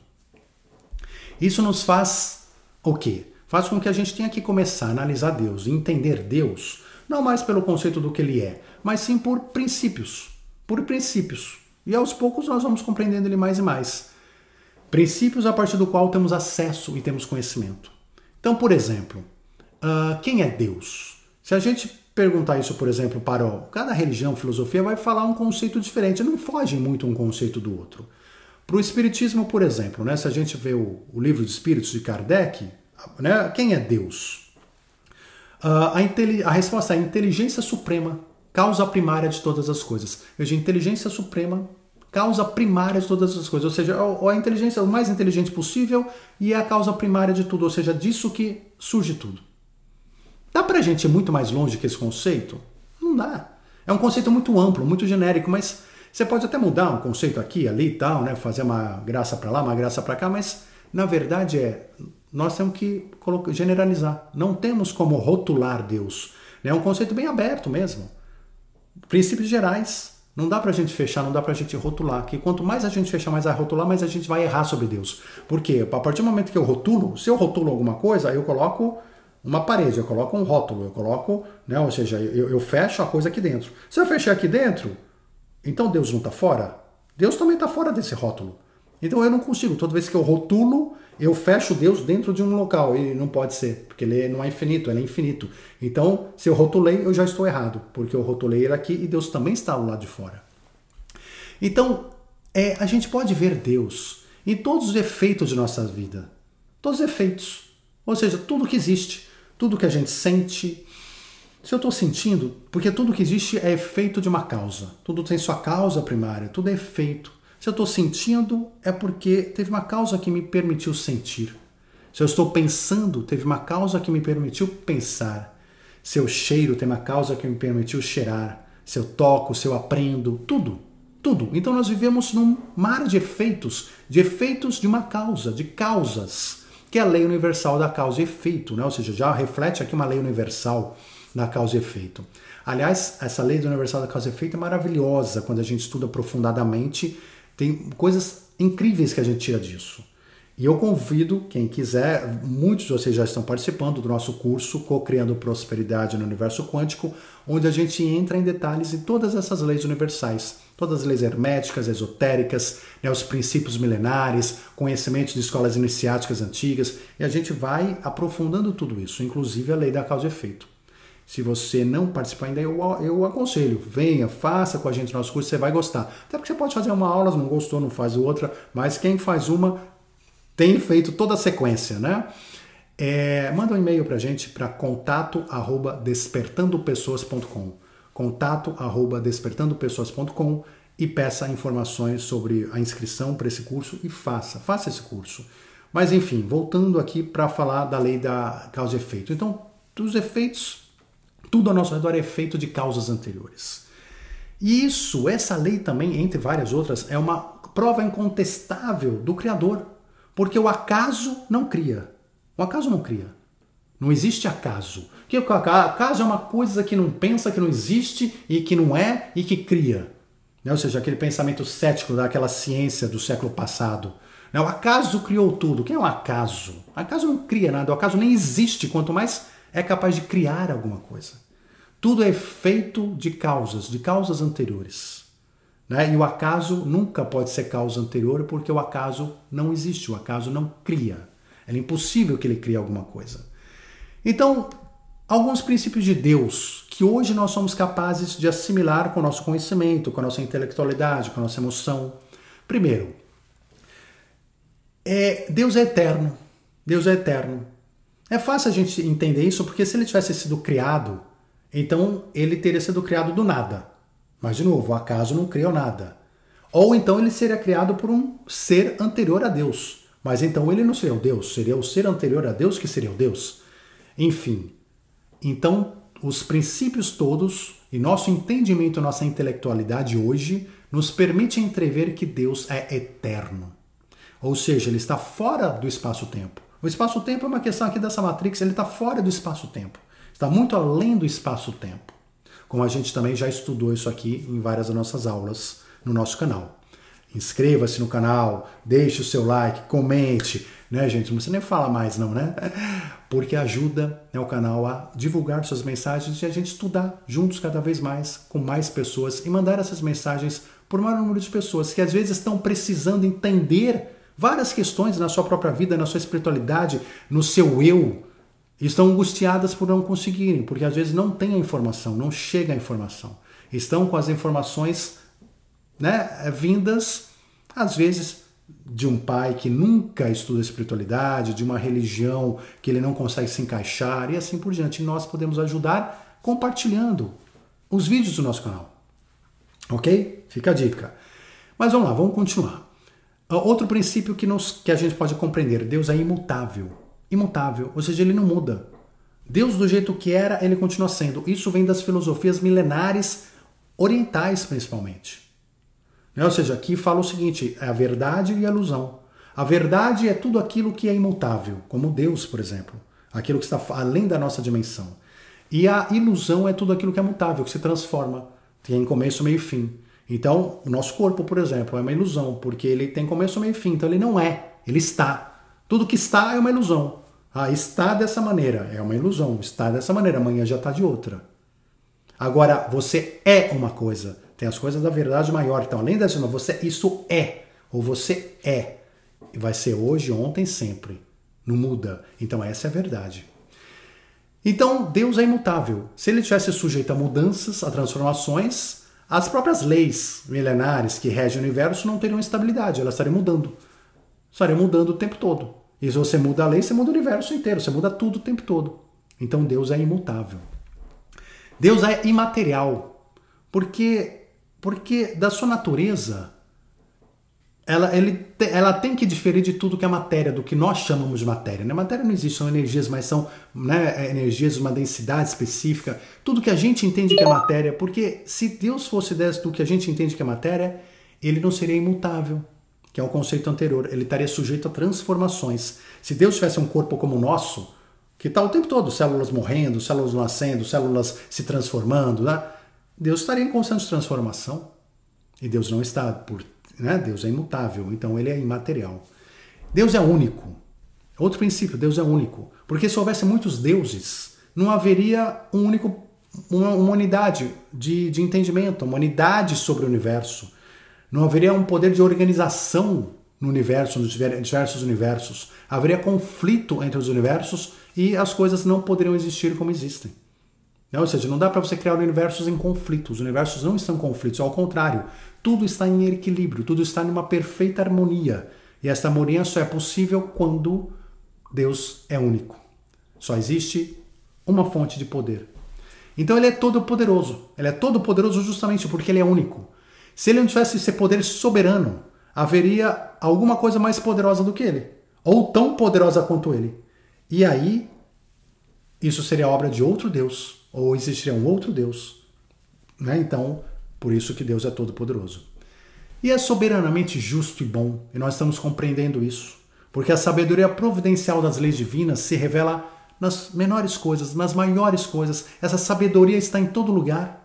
Isso nos faz o quê? Faz com que a gente tenha que começar a analisar Deus, entender Deus, não mais pelo conceito do que ele é, mas sim por princípios. Por princípios. E aos poucos nós vamos compreendendo ele mais e mais. Princípios a partir do qual temos acesso e temos conhecimento. Então, por exemplo, uh, quem é Deus? Se a gente perguntar isso, por exemplo, para cada religião, filosofia, vai falar um conceito diferente, não foge muito um conceito do outro. Para o Espiritismo, por exemplo, né, se a gente vê o, o livro de Espíritos de Kardec, né, quem é Deus? Uh, a, a, resposta é a inteligência suprema, causa primária de todas as coisas. Veja, inteligência suprema, causa primária de todas as coisas. Ou seja, a, a inteligência o mais inteligente possível e é a causa primária de tudo. Ou seja, disso que surge tudo. Dá pra gente ir muito mais longe que esse conceito? Não dá. É um conceito muito amplo, muito genérico, mas você pode até mudar um conceito aqui, ali e tal, né? Fazer uma graça para lá, uma graça para cá, mas na verdade é nós temos que generalizar. Não temos como rotular Deus. É um conceito bem aberto mesmo. Princípios gerais. Não dá pra gente fechar, não dá pra gente rotular. Que quanto mais a gente fechar, mais a rotular, mais a gente vai errar sobre Deus. Por quê? A partir do momento que eu rotulo, se eu rotulo alguma coisa, eu coloco uma parede, eu coloco um rótulo, eu coloco, né, ou seja, eu, eu fecho a coisa aqui dentro. Se eu fechar aqui dentro, então Deus não está fora? Deus também está fora desse rótulo. Então eu não consigo, toda vez que eu rotulo, eu fecho Deus dentro de um local. E não pode ser, porque ele não é infinito, ele é infinito. Então, se eu rotulei, eu já estou errado, porque eu rotulei ele aqui e Deus também está do lado de fora. Então, é, a gente pode ver Deus em todos os efeitos de nossa vida. Todos os efeitos. Ou seja, tudo que existe tudo que a gente sente. Se eu estou sentindo, porque tudo que existe é efeito de uma causa. Tudo tem sua causa primária, tudo é efeito. Se eu estou sentindo, é porque teve uma causa que me permitiu sentir. Se eu estou pensando, teve uma causa que me permitiu pensar. Se eu cheiro, tem uma causa que me permitiu cheirar. Se eu toco, se eu aprendo, tudo. Tudo. Então nós vivemos num mar de efeitos, de efeitos de uma causa, de causas que é a lei universal da causa e efeito, né? ou seja, já reflete aqui uma lei universal da causa e efeito. Aliás, essa lei universal da causa e efeito é maravilhosa quando a gente estuda aprofundadamente, tem coisas incríveis que a gente tira disso. E eu convido quem quiser, muitos de vocês já estão participando do nosso curso Co-Criando Prosperidade no Universo Quântico, onde a gente entra em detalhes em todas essas leis universais todas as leis herméticas, esotéricas, né, os princípios milenares, conhecimentos de escolas iniciáticas antigas, e a gente vai aprofundando tudo isso, inclusive a lei da causa e efeito. Se você não participar ainda, eu, eu aconselho, venha, faça com a gente o nosso curso, você vai gostar. Até porque você pode fazer uma aula, não gostou, não faz outra, mas quem faz uma tem feito toda a sequência, né? É, manda um e-mail para a gente para contato arroba despertandopessoas.com contato arroba despertandopessoas.com e peça informações sobre a inscrição para esse curso e faça, faça esse curso. Mas enfim, voltando aqui para falar da lei da causa e efeito. Então, os efeitos, tudo ao nosso redor é efeito de causas anteriores. E isso, essa lei também, entre várias outras, é uma prova incontestável do Criador. Porque o acaso não cria. O acaso não cria. Não existe acaso. Que acaso é uma coisa que não pensa, que não existe e que não é e que cria. Né? Ou seja, aquele pensamento cético daquela ciência do século passado. Né? O acaso criou tudo. O que é um acaso? O acaso não cria nada. O acaso nem existe, quanto mais é capaz de criar alguma coisa. Tudo é feito de causas, de causas anteriores. Né? E o acaso nunca pode ser causa anterior porque o acaso não existe, o acaso não cria. É impossível que ele crie alguma coisa. Então, alguns princípios de Deus que hoje nós somos capazes de assimilar com o nosso conhecimento, com a nossa intelectualidade, com a nossa emoção. Primeiro, é, Deus é eterno. Deus é eterno. É fácil a gente entender isso porque se ele tivesse sido criado, então ele teria sido criado do nada. Mas, de novo, o acaso não criou nada. Ou então ele seria criado por um ser anterior a Deus. Mas então ele não seria o Deus, seria o ser anterior a Deus que seria o Deus. Enfim. Então, os princípios todos e nosso entendimento, nossa intelectualidade hoje nos permite entrever que Deus é eterno. Ou seja, ele está fora do espaço-tempo. O espaço-tempo é uma questão aqui dessa matrix, ele está fora do espaço-tempo. Está muito além do espaço-tempo. Como a gente também já estudou isso aqui em várias das nossas aulas no nosso canal. Inscreva-se no canal, deixe o seu like, comente, né, gente? Não precisa nem falar mais, não, né? Porque ajuda né, o canal a divulgar suas mensagens e a gente estudar juntos cada vez mais com mais pessoas e mandar essas mensagens por maior número de pessoas que às vezes estão precisando entender várias questões na sua própria vida, na sua espiritualidade, no seu eu, estão angustiadas por não conseguirem, porque às vezes não tem a informação, não chega a informação. Estão com as informações né, vindas, às vezes, de um pai que nunca estuda espiritualidade, de uma religião que ele não consegue se encaixar e assim por diante. E nós podemos ajudar compartilhando os vídeos do nosso canal. Ok? Fica a dica. Mas vamos lá, vamos continuar. Ah, outro princípio que, nos, que a gente pode compreender: Deus é imutável. Imutável, ou seja, ele não muda. Deus, do jeito que era, ele continua sendo. Isso vem das filosofias milenares orientais, principalmente. Né? Ou seja, aqui fala o seguinte: é a verdade e a ilusão. A verdade é tudo aquilo que é imutável, como Deus, por exemplo, aquilo que está além da nossa dimensão. E a ilusão é tudo aquilo que é mutável, que se transforma, tem começo, meio e fim. Então, o nosso corpo, por exemplo, é uma ilusão, porque ele tem começo, meio e fim. Então, ele não é, ele está. Tudo que está é uma ilusão. Ah, está dessa maneira, é uma ilusão. Está dessa maneira, amanhã já está de outra. Agora, você é uma coisa. Tem as coisas da verdade maior. Então, além dessa, você isso é, ou você é. E vai ser hoje, ontem, sempre. Não muda. Então, essa é a verdade. Então, Deus é imutável. Se ele tivesse sujeito a mudanças, a transformações, as próprias leis milenares que regem o universo não teriam estabilidade, elas estariam mudando. Estariam mudando o tempo todo. E se você muda a lei, você muda o universo inteiro, você muda tudo o tempo todo. Então Deus é imutável. Deus é imaterial. Porque porque da sua natureza, ela, ele, ela tem que diferir de tudo que é matéria, do que nós chamamos de matéria. Né? Matéria não existe, são energias, mas são né, energias de uma densidade específica. Tudo que a gente entende que é matéria, porque se Deus fosse do que a gente entende que é matéria, ele não seria imutável, que é o conceito anterior. Ele estaria sujeito a transformações. Se Deus tivesse um corpo como o nosso, que está o tempo todo, células morrendo, células nascendo, células se transformando, né? Deus estaria em constante transformação. E Deus não está por. Né? Deus é imutável, então ele é imaterial. Deus é único. Outro princípio, Deus é único. Porque se houvesse muitos deuses, não haveria um único, uma, uma unidade de, de entendimento, uma unidade sobre o universo. Não haveria um poder de organização no universo, nos diversos universos. Haveria conflito entre os universos e as coisas não poderiam existir como existem. Né? Ou seja, não dá para você criar universos em conflitos. Os universos não estão em conflitos, ao contrário, tudo está em equilíbrio, tudo está numa perfeita harmonia. E essa harmonia só é possível quando Deus é único. Só existe uma fonte de poder. Então ele é todo poderoso. Ele é todo poderoso justamente porque ele é único. Se ele não tivesse esse poder soberano, haveria alguma coisa mais poderosa do que ele, ou tão poderosa quanto ele. E aí isso seria obra de outro Deus, ou existiria um outro Deus. Né? Então, por isso que Deus é todo-poderoso. E é soberanamente justo e bom, e nós estamos compreendendo isso, porque a sabedoria providencial das leis divinas se revela nas menores coisas, nas maiores coisas. Essa sabedoria está em todo lugar.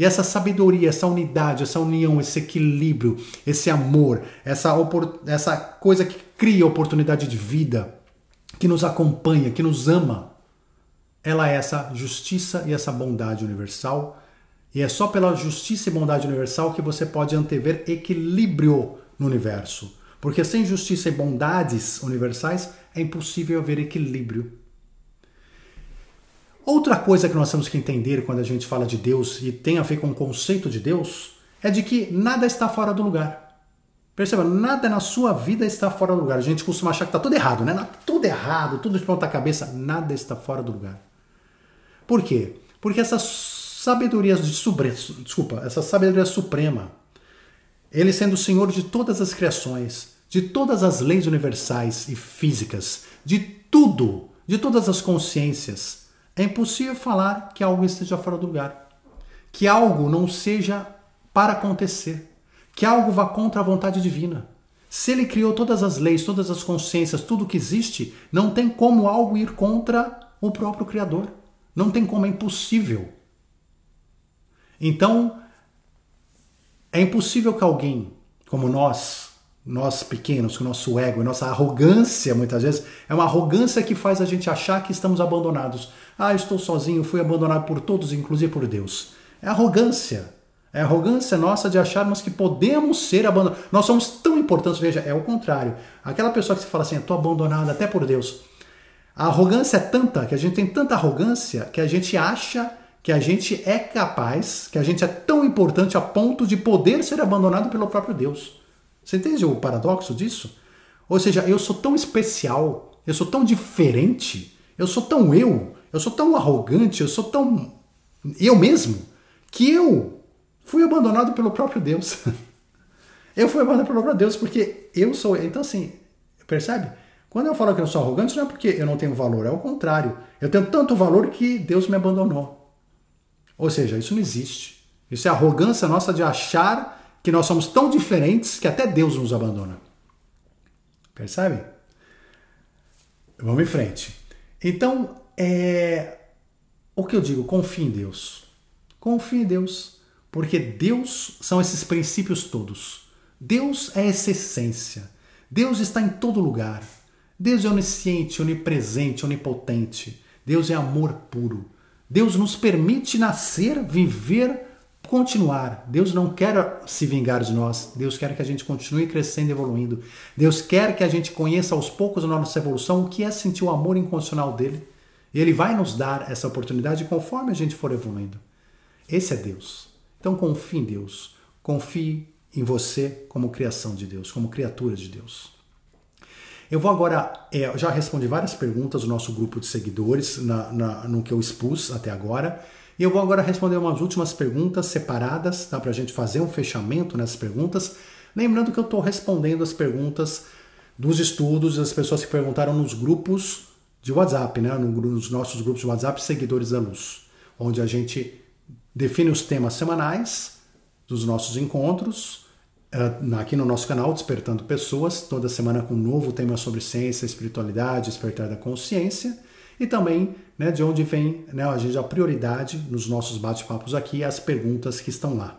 E essa sabedoria, essa unidade, essa união, esse equilíbrio, esse amor, essa, essa coisa que cria oportunidade de vida, que nos acompanha, que nos ama, ela é essa justiça e essa bondade universal. E é só pela justiça e bondade universal que você pode antever equilíbrio no universo. Porque sem justiça e bondades universais é impossível haver equilíbrio. Outra coisa que nós temos que entender quando a gente fala de Deus e tem a ver com o conceito de Deus é de que nada está fora do lugar. Perceba, nada na sua vida está fora do lugar. A gente costuma achar que está tudo errado, né? Tudo errado, tudo de ponta cabeça. Nada está fora do lugar. Por quê? Porque essa sabedoria de sobre, desculpa, essa sabedoria suprema, ele sendo o Senhor de todas as criações, de todas as leis universais e físicas, de tudo, de todas as consciências, é impossível falar que algo esteja fora do lugar, que algo não seja para acontecer, que algo vá contra a vontade divina. Se ele criou todas as leis, todas as consciências, tudo que existe, não tem como algo ir contra o próprio Criador. Não tem como, é impossível. Então, é impossível que alguém como nós, nós pequenos, com o nosso ego, nossa arrogância, muitas vezes, é uma arrogância que faz a gente achar que estamos abandonados. Ah, estou sozinho, fui abandonado por todos, inclusive por Deus. É arrogância. É arrogância nossa de acharmos que podemos ser abandonados. Nós somos tão importantes, veja, é o contrário. Aquela pessoa que se fala assim, estou abandonado até por Deus. A arrogância é tanta, que a gente tem tanta arrogância, que a gente acha que a gente é capaz, que a gente é tão importante a ponto de poder ser abandonado pelo próprio Deus. Você entende o paradoxo disso? Ou seja, eu sou tão especial, eu sou tão diferente, eu sou tão eu, eu sou tão arrogante, eu sou tão eu mesmo, que eu fui abandonado pelo próprio Deus. eu fui abandonado pelo próprio Deus porque eu sou. Então, assim, percebe? Quando eu falo que eu sou arrogante, não é porque eu não tenho valor, é o contrário. Eu tenho tanto valor que Deus me abandonou. Ou seja, isso não existe. Isso é arrogância nossa de achar que nós somos tão diferentes que até Deus nos abandona. Percebe? Vamos em frente. Então, é... o que eu digo? Confie em Deus. Confie em Deus. Porque Deus são esses princípios todos. Deus é essa essência. Deus está em todo lugar. Deus é onisciente, onipresente, onipotente. Deus é amor puro. Deus nos permite nascer, viver, continuar. Deus não quer se vingar de nós. Deus quer que a gente continue crescendo e evoluindo. Deus quer que a gente conheça aos poucos na nossa evolução o que é sentir o amor incondicional dele. E ele vai nos dar essa oportunidade conforme a gente for evoluindo. Esse é Deus. Então confie em Deus. Confie em você como criação de Deus, como criatura de Deus. Eu vou agora, é, já respondi várias perguntas do nosso grupo de seguidores na, na, no que eu expus até agora. E eu vou agora responder umas últimas perguntas separadas? Para a gente fazer um fechamento nessas perguntas. Lembrando que eu estou respondendo as perguntas dos estudos das pessoas que perguntaram nos grupos de WhatsApp, né? nos nossos grupos de WhatsApp Seguidores da Luz, onde a gente define os temas semanais dos nossos encontros uh, aqui no nosso canal Despertando Pessoas, toda semana com um novo tema sobre ciência, espiritualidade, despertar da consciência e também né, de onde vem né, a gente a prioridade nos nossos bate-papos aqui as perguntas que estão lá.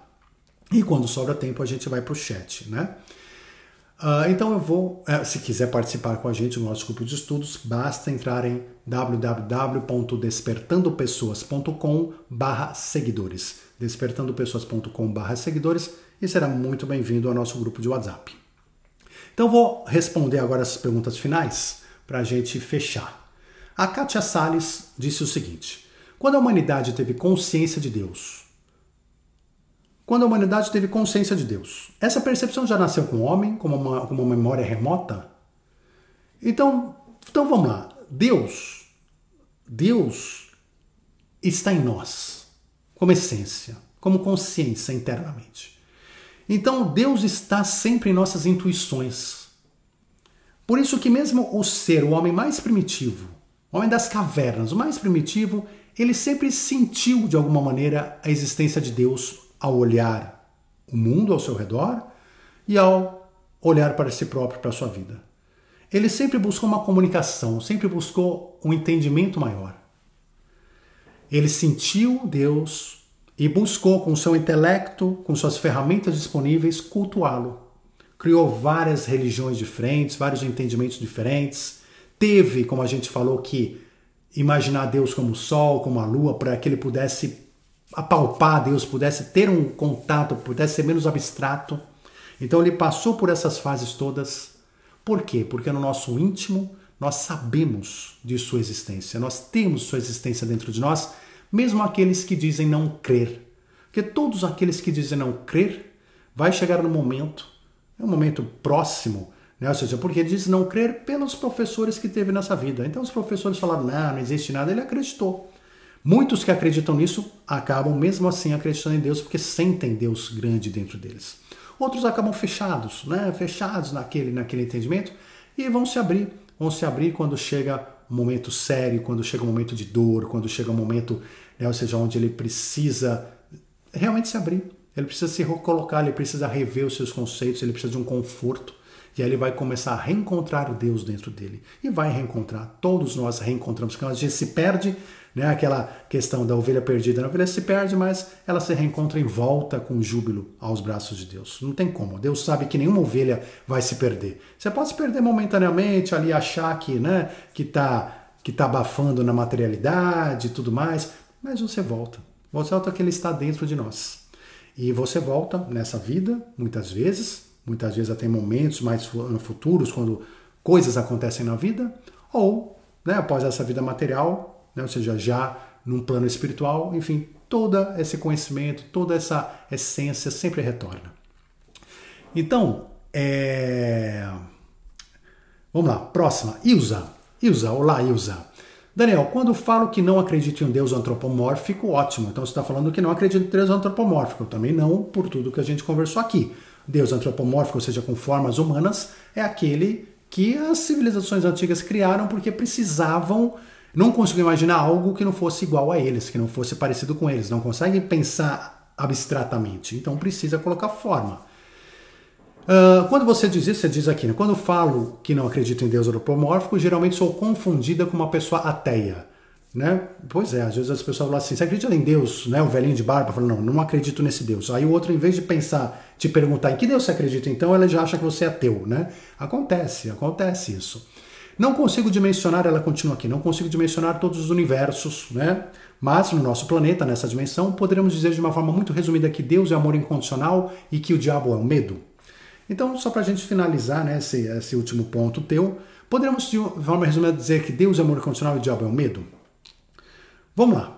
E quando sobra tempo a gente vai para o chat, né? Uh, então eu vou, uh, se quiser participar com a gente no nosso grupo de estudos, basta entrar em www.despertandopessoas.com/seguidores, despertandopessoas.com/seguidores e será muito bem-vindo ao nosso grupo de WhatsApp. Então vou responder agora as perguntas finais para a gente fechar. A Katia Salles disse o seguinte: quando a humanidade teve consciência de Deus, quando a humanidade teve consciência de Deus, essa percepção já nasceu com o homem, como uma, como uma memória remota? Então, então vamos lá. Deus, Deus está em nós, como essência, como consciência internamente. Então Deus está sempre em nossas intuições. Por isso que mesmo o ser, o homem mais primitivo, o homem das cavernas, o mais primitivo, ele sempre sentiu de alguma maneira a existência de Deus ao olhar o mundo ao seu redor e ao olhar para si próprio, para a sua vida. Ele sempre buscou uma comunicação, sempre buscou um entendimento maior. Ele sentiu Deus e buscou com seu intelecto, com suas ferramentas disponíveis, cultuá-lo. Criou várias religiões diferentes, vários entendimentos diferentes. Teve, como a gente falou, que imaginar Deus como o sol, como a lua, para que ele pudesse apalpar Deus, pudesse ter um contato, pudesse ser menos abstrato. Então ele passou por essas fases todas. Por quê? Porque no nosso íntimo nós sabemos de sua existência, nós temos sua existência dentro de nós mesmo aqueles que dizem não crer. Porque todos aqueles que dizem não crer, vai chegar no momento, é um momento próximo, né? ou seja, porque diz não crer pelos professores que teve nessa vida. Então os professores falaram, não, não existe nada, ele acreditou. Muitos que acreditam nisso acabam mesmo assim acreditando em Deus porque sentem Deus grande dentro deles. Outros acabam fechados, né? fechados naquele, naquele entendimento e vão se abrir. Vão se abrir quando chega um momento sério, quando chega um momento de dor, quando chega um momento, né, ou seja, onde ele precisa realmente se abrir. Ele precisa se recolocar, ele precisa rever os seus conceitos, ele precisa de um conforto. E aí ele vai começar a reencontrar o Deus dentro dele. E vai reencontrar. Todos nós reencontramos. Quando a gente se perde, né? aquela questão da ovelha perdida. A ovelha se perde, mas ela se reencontra em volta com júbilo aos braços de Deus. Não tem como. Deus sabe que nenhuma ovelha vai se perder. Você pode se perder momentaneamente, ali achar que né, que está que tá abafando na materialidade e tudo mais, mas você volta. Você volta que ele está dentro de nós. E você volta nessa vida, muitas vezes, muitas vezes até momentos mais futuros, quando coisas acontecem na vida, ou né, após essa vida material, né, ou seja, já num plano espiritual, enfim, todo esse conhecimento, toda essa essência sempre retorna. Então, é... vamos lá, próxima, Ilza. Ilza, olá Ilza. Daniel, quando falo que não acredito em um Deus antropomórfico, ótimo. Então você está falando que não acredita em Deus antropomórfico. Também não, por tudo que a gente conversou aqui. Deus antropomórfico, ou seja, com formas humanas, é aquele que as civilizações antigas criaram porque precisavam, não conseguiam imaginar algo que não fosse igual a eles, que não fosse parecido com eles, não conseguem pensar abstratamente, então precisa colocar forma. Uh, quando você diz isso, você diz aqui, né? quando falo que não acredito em Deus antropomórfico, geralmente sou confundida com uma pessoa ateia. Né? Pois é, às vezes as pessoas falam assim, você acredita em Deus? Né? O velhinho de barba fala, não, não acredito nesse Deus. Aí o outro, em vez de pensar, te perguntar em que Deus você acredita, então ela já acha que você é ateu, né? Acontece, acontece isso. Não consigo dimensionar, ela continua aqui, não consigo dimensionar todos os universos, né? Mas no nosso planeta, nessa dimensão, poderíamos dizer de uma forma muito resumida que Deus é amor incondicional e que o diabo é o medo. Então, só para a gente finalizar né, esse, esse último ponto teu, poderíamos de forma resumida dizer que Deus é amor incondicional e o diabo é o medo? Vamos lá.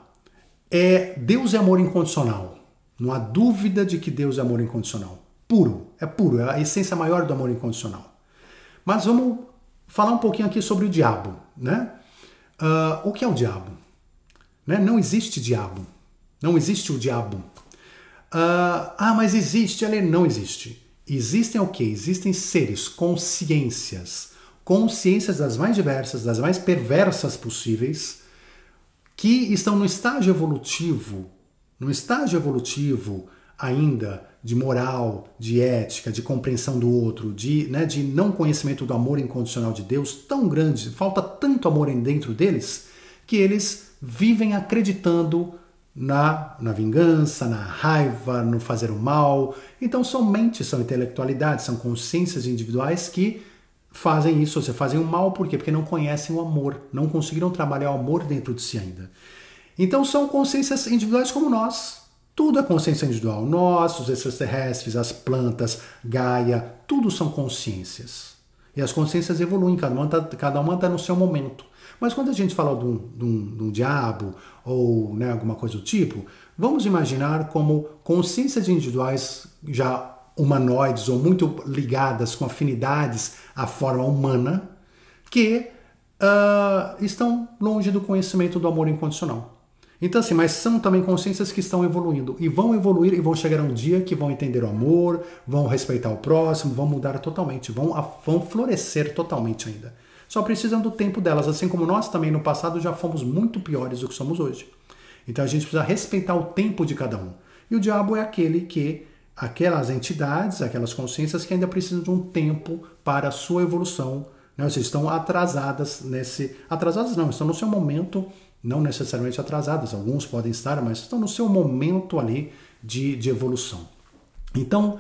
É, Deus é amor incondicional. Não há dúvida de que Deus é amor incondicional. Puro, é puro, é a essência maior do amor incondicional. Mas vamos falar um pouquinho aqui sobre o diabo. Né? Uh, o que é o diabo? Né? Não existe diabo. Não existe o diabo. Uh, ah, mas existe, ele não existe. Existem o que? Existem seres, consciências, consciências das mais diversas, das mais perversas possíveis, que estão no estágio evolutivo, no estágio evolutivo ainda de moral, de ética, de compreensão do outro, de, né, de não conhecimento do amor incondicional de Deus tão grande, falta tanto amor dentro deles, que eles vivem acreditando na, na vingança, na raiva, no fazer o mal. Então são mentes, são intelectualidades, são consciências individuais que fazem isso, ou seja, fazem o mal por quê? Porque não conhecem o amor, não conseguiram trabalhar o amor dentro de si ainda. Então são consciências individuais como nós. Tudo é consciência individual. Nós, os extraterrestres, as plantas, Gaia, tudo são consciências. E as consciências evoluem, cada uma está tá no seu momento. Mas quando a gente fala de um, de um, de um diabo ou né, alguma coisa do tipo, vamos imaginar como consciências individuais já humanoides ou muito ligadas com afinidades à forma humana que uh, estão longe do conhecimento do amor incondicional. Então, assim, mas são também consciências que estão evoluindo e vão evoluir e vão chegar um dia que vão entender o amor, vão respeitar o próximo, vão mudar totalmente, vão, vão florescer totalmente ainda. Só precisam do tempo delas, assim como nós também no passado já fomos muito piores do que somos hoje. Então a gente precisa respeitar o tempo de cada um. E o diabo é aquele que aquelas entidades, aquelas consciências que ainda precisam de um tempo para a sua evolução, né? ou seja, estão atrasadas nesse. Atrasadas não, estão no seu momento, não necessariamente atrasadas, alguns podem estar, mas estão no seu momento ali de, de evolução. Então,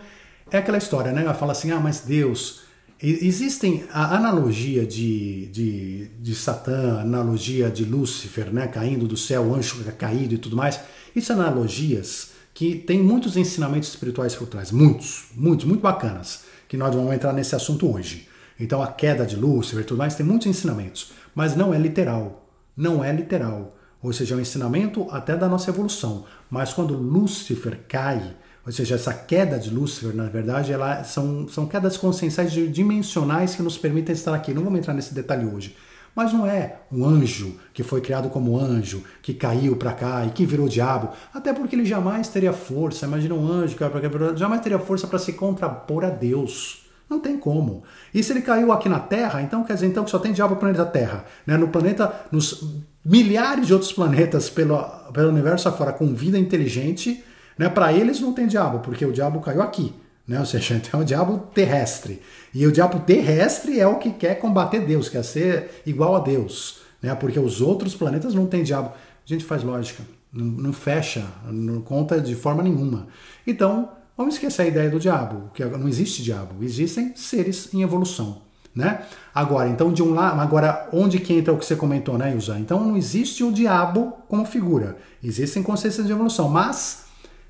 é aquela história, né? Ela fala assim: ah, mas Deus. Existem a analogia de, de, de Satã, analogia de Lúcifer, né, caindo do céu, anjo caído e tudo mais. Isso são analogias que tem muitos ensinamentos espirituais por trás, muitos, muitos, muito bacanas, que nós vamos entrar nesse assunto hoje. Então a queda de Lúcifer e tudo mais tem muitos ensinamentos, mas não é literal, não é literal. Ou seja, é um ensinamento até da nossa evolução. Mas quando Lúcifer cai, ou seja, essa queda de Lúcifer, na verdade, ela são, são quedas conscienciais dimensionais que nos permitem estar aqui. Não vamos entrar nesse detalhe hoje. Mas não é um anjo que foi criado como anjo, que caiu para cá e que virou diabo. Até porque ele jamais teria força. Imagina um anjo que jamais teria força para se contrapor a Deus. Não tem como. E se ele caiu aqui na Terra, então quer dizer então que só tem diabo no planeta Terra. Né? No planeta, nos milhares de outros planetas pelo, pelo universo afora com vida inteligente, né? para eles não tem diabo, porque o diabo caiu aqui. Né? Ou seja, então é o diabo terrestre. E o diabo terrestre é o que quer combater Deus, quer ser igual a Deus. Né? Porque os outros planetas não têm diabo. A gente faz lógica, não, não fecha, não conta de forma nenhuma. Então, vamos esquecer a ideia do diabo, que não existe diabo, existem seres em evolução. Né? Agora, então de um lado, agora onde que entra o que você comentou, né, Ilza? Então não existe o diabo como figura, existem consciências de evolução, mas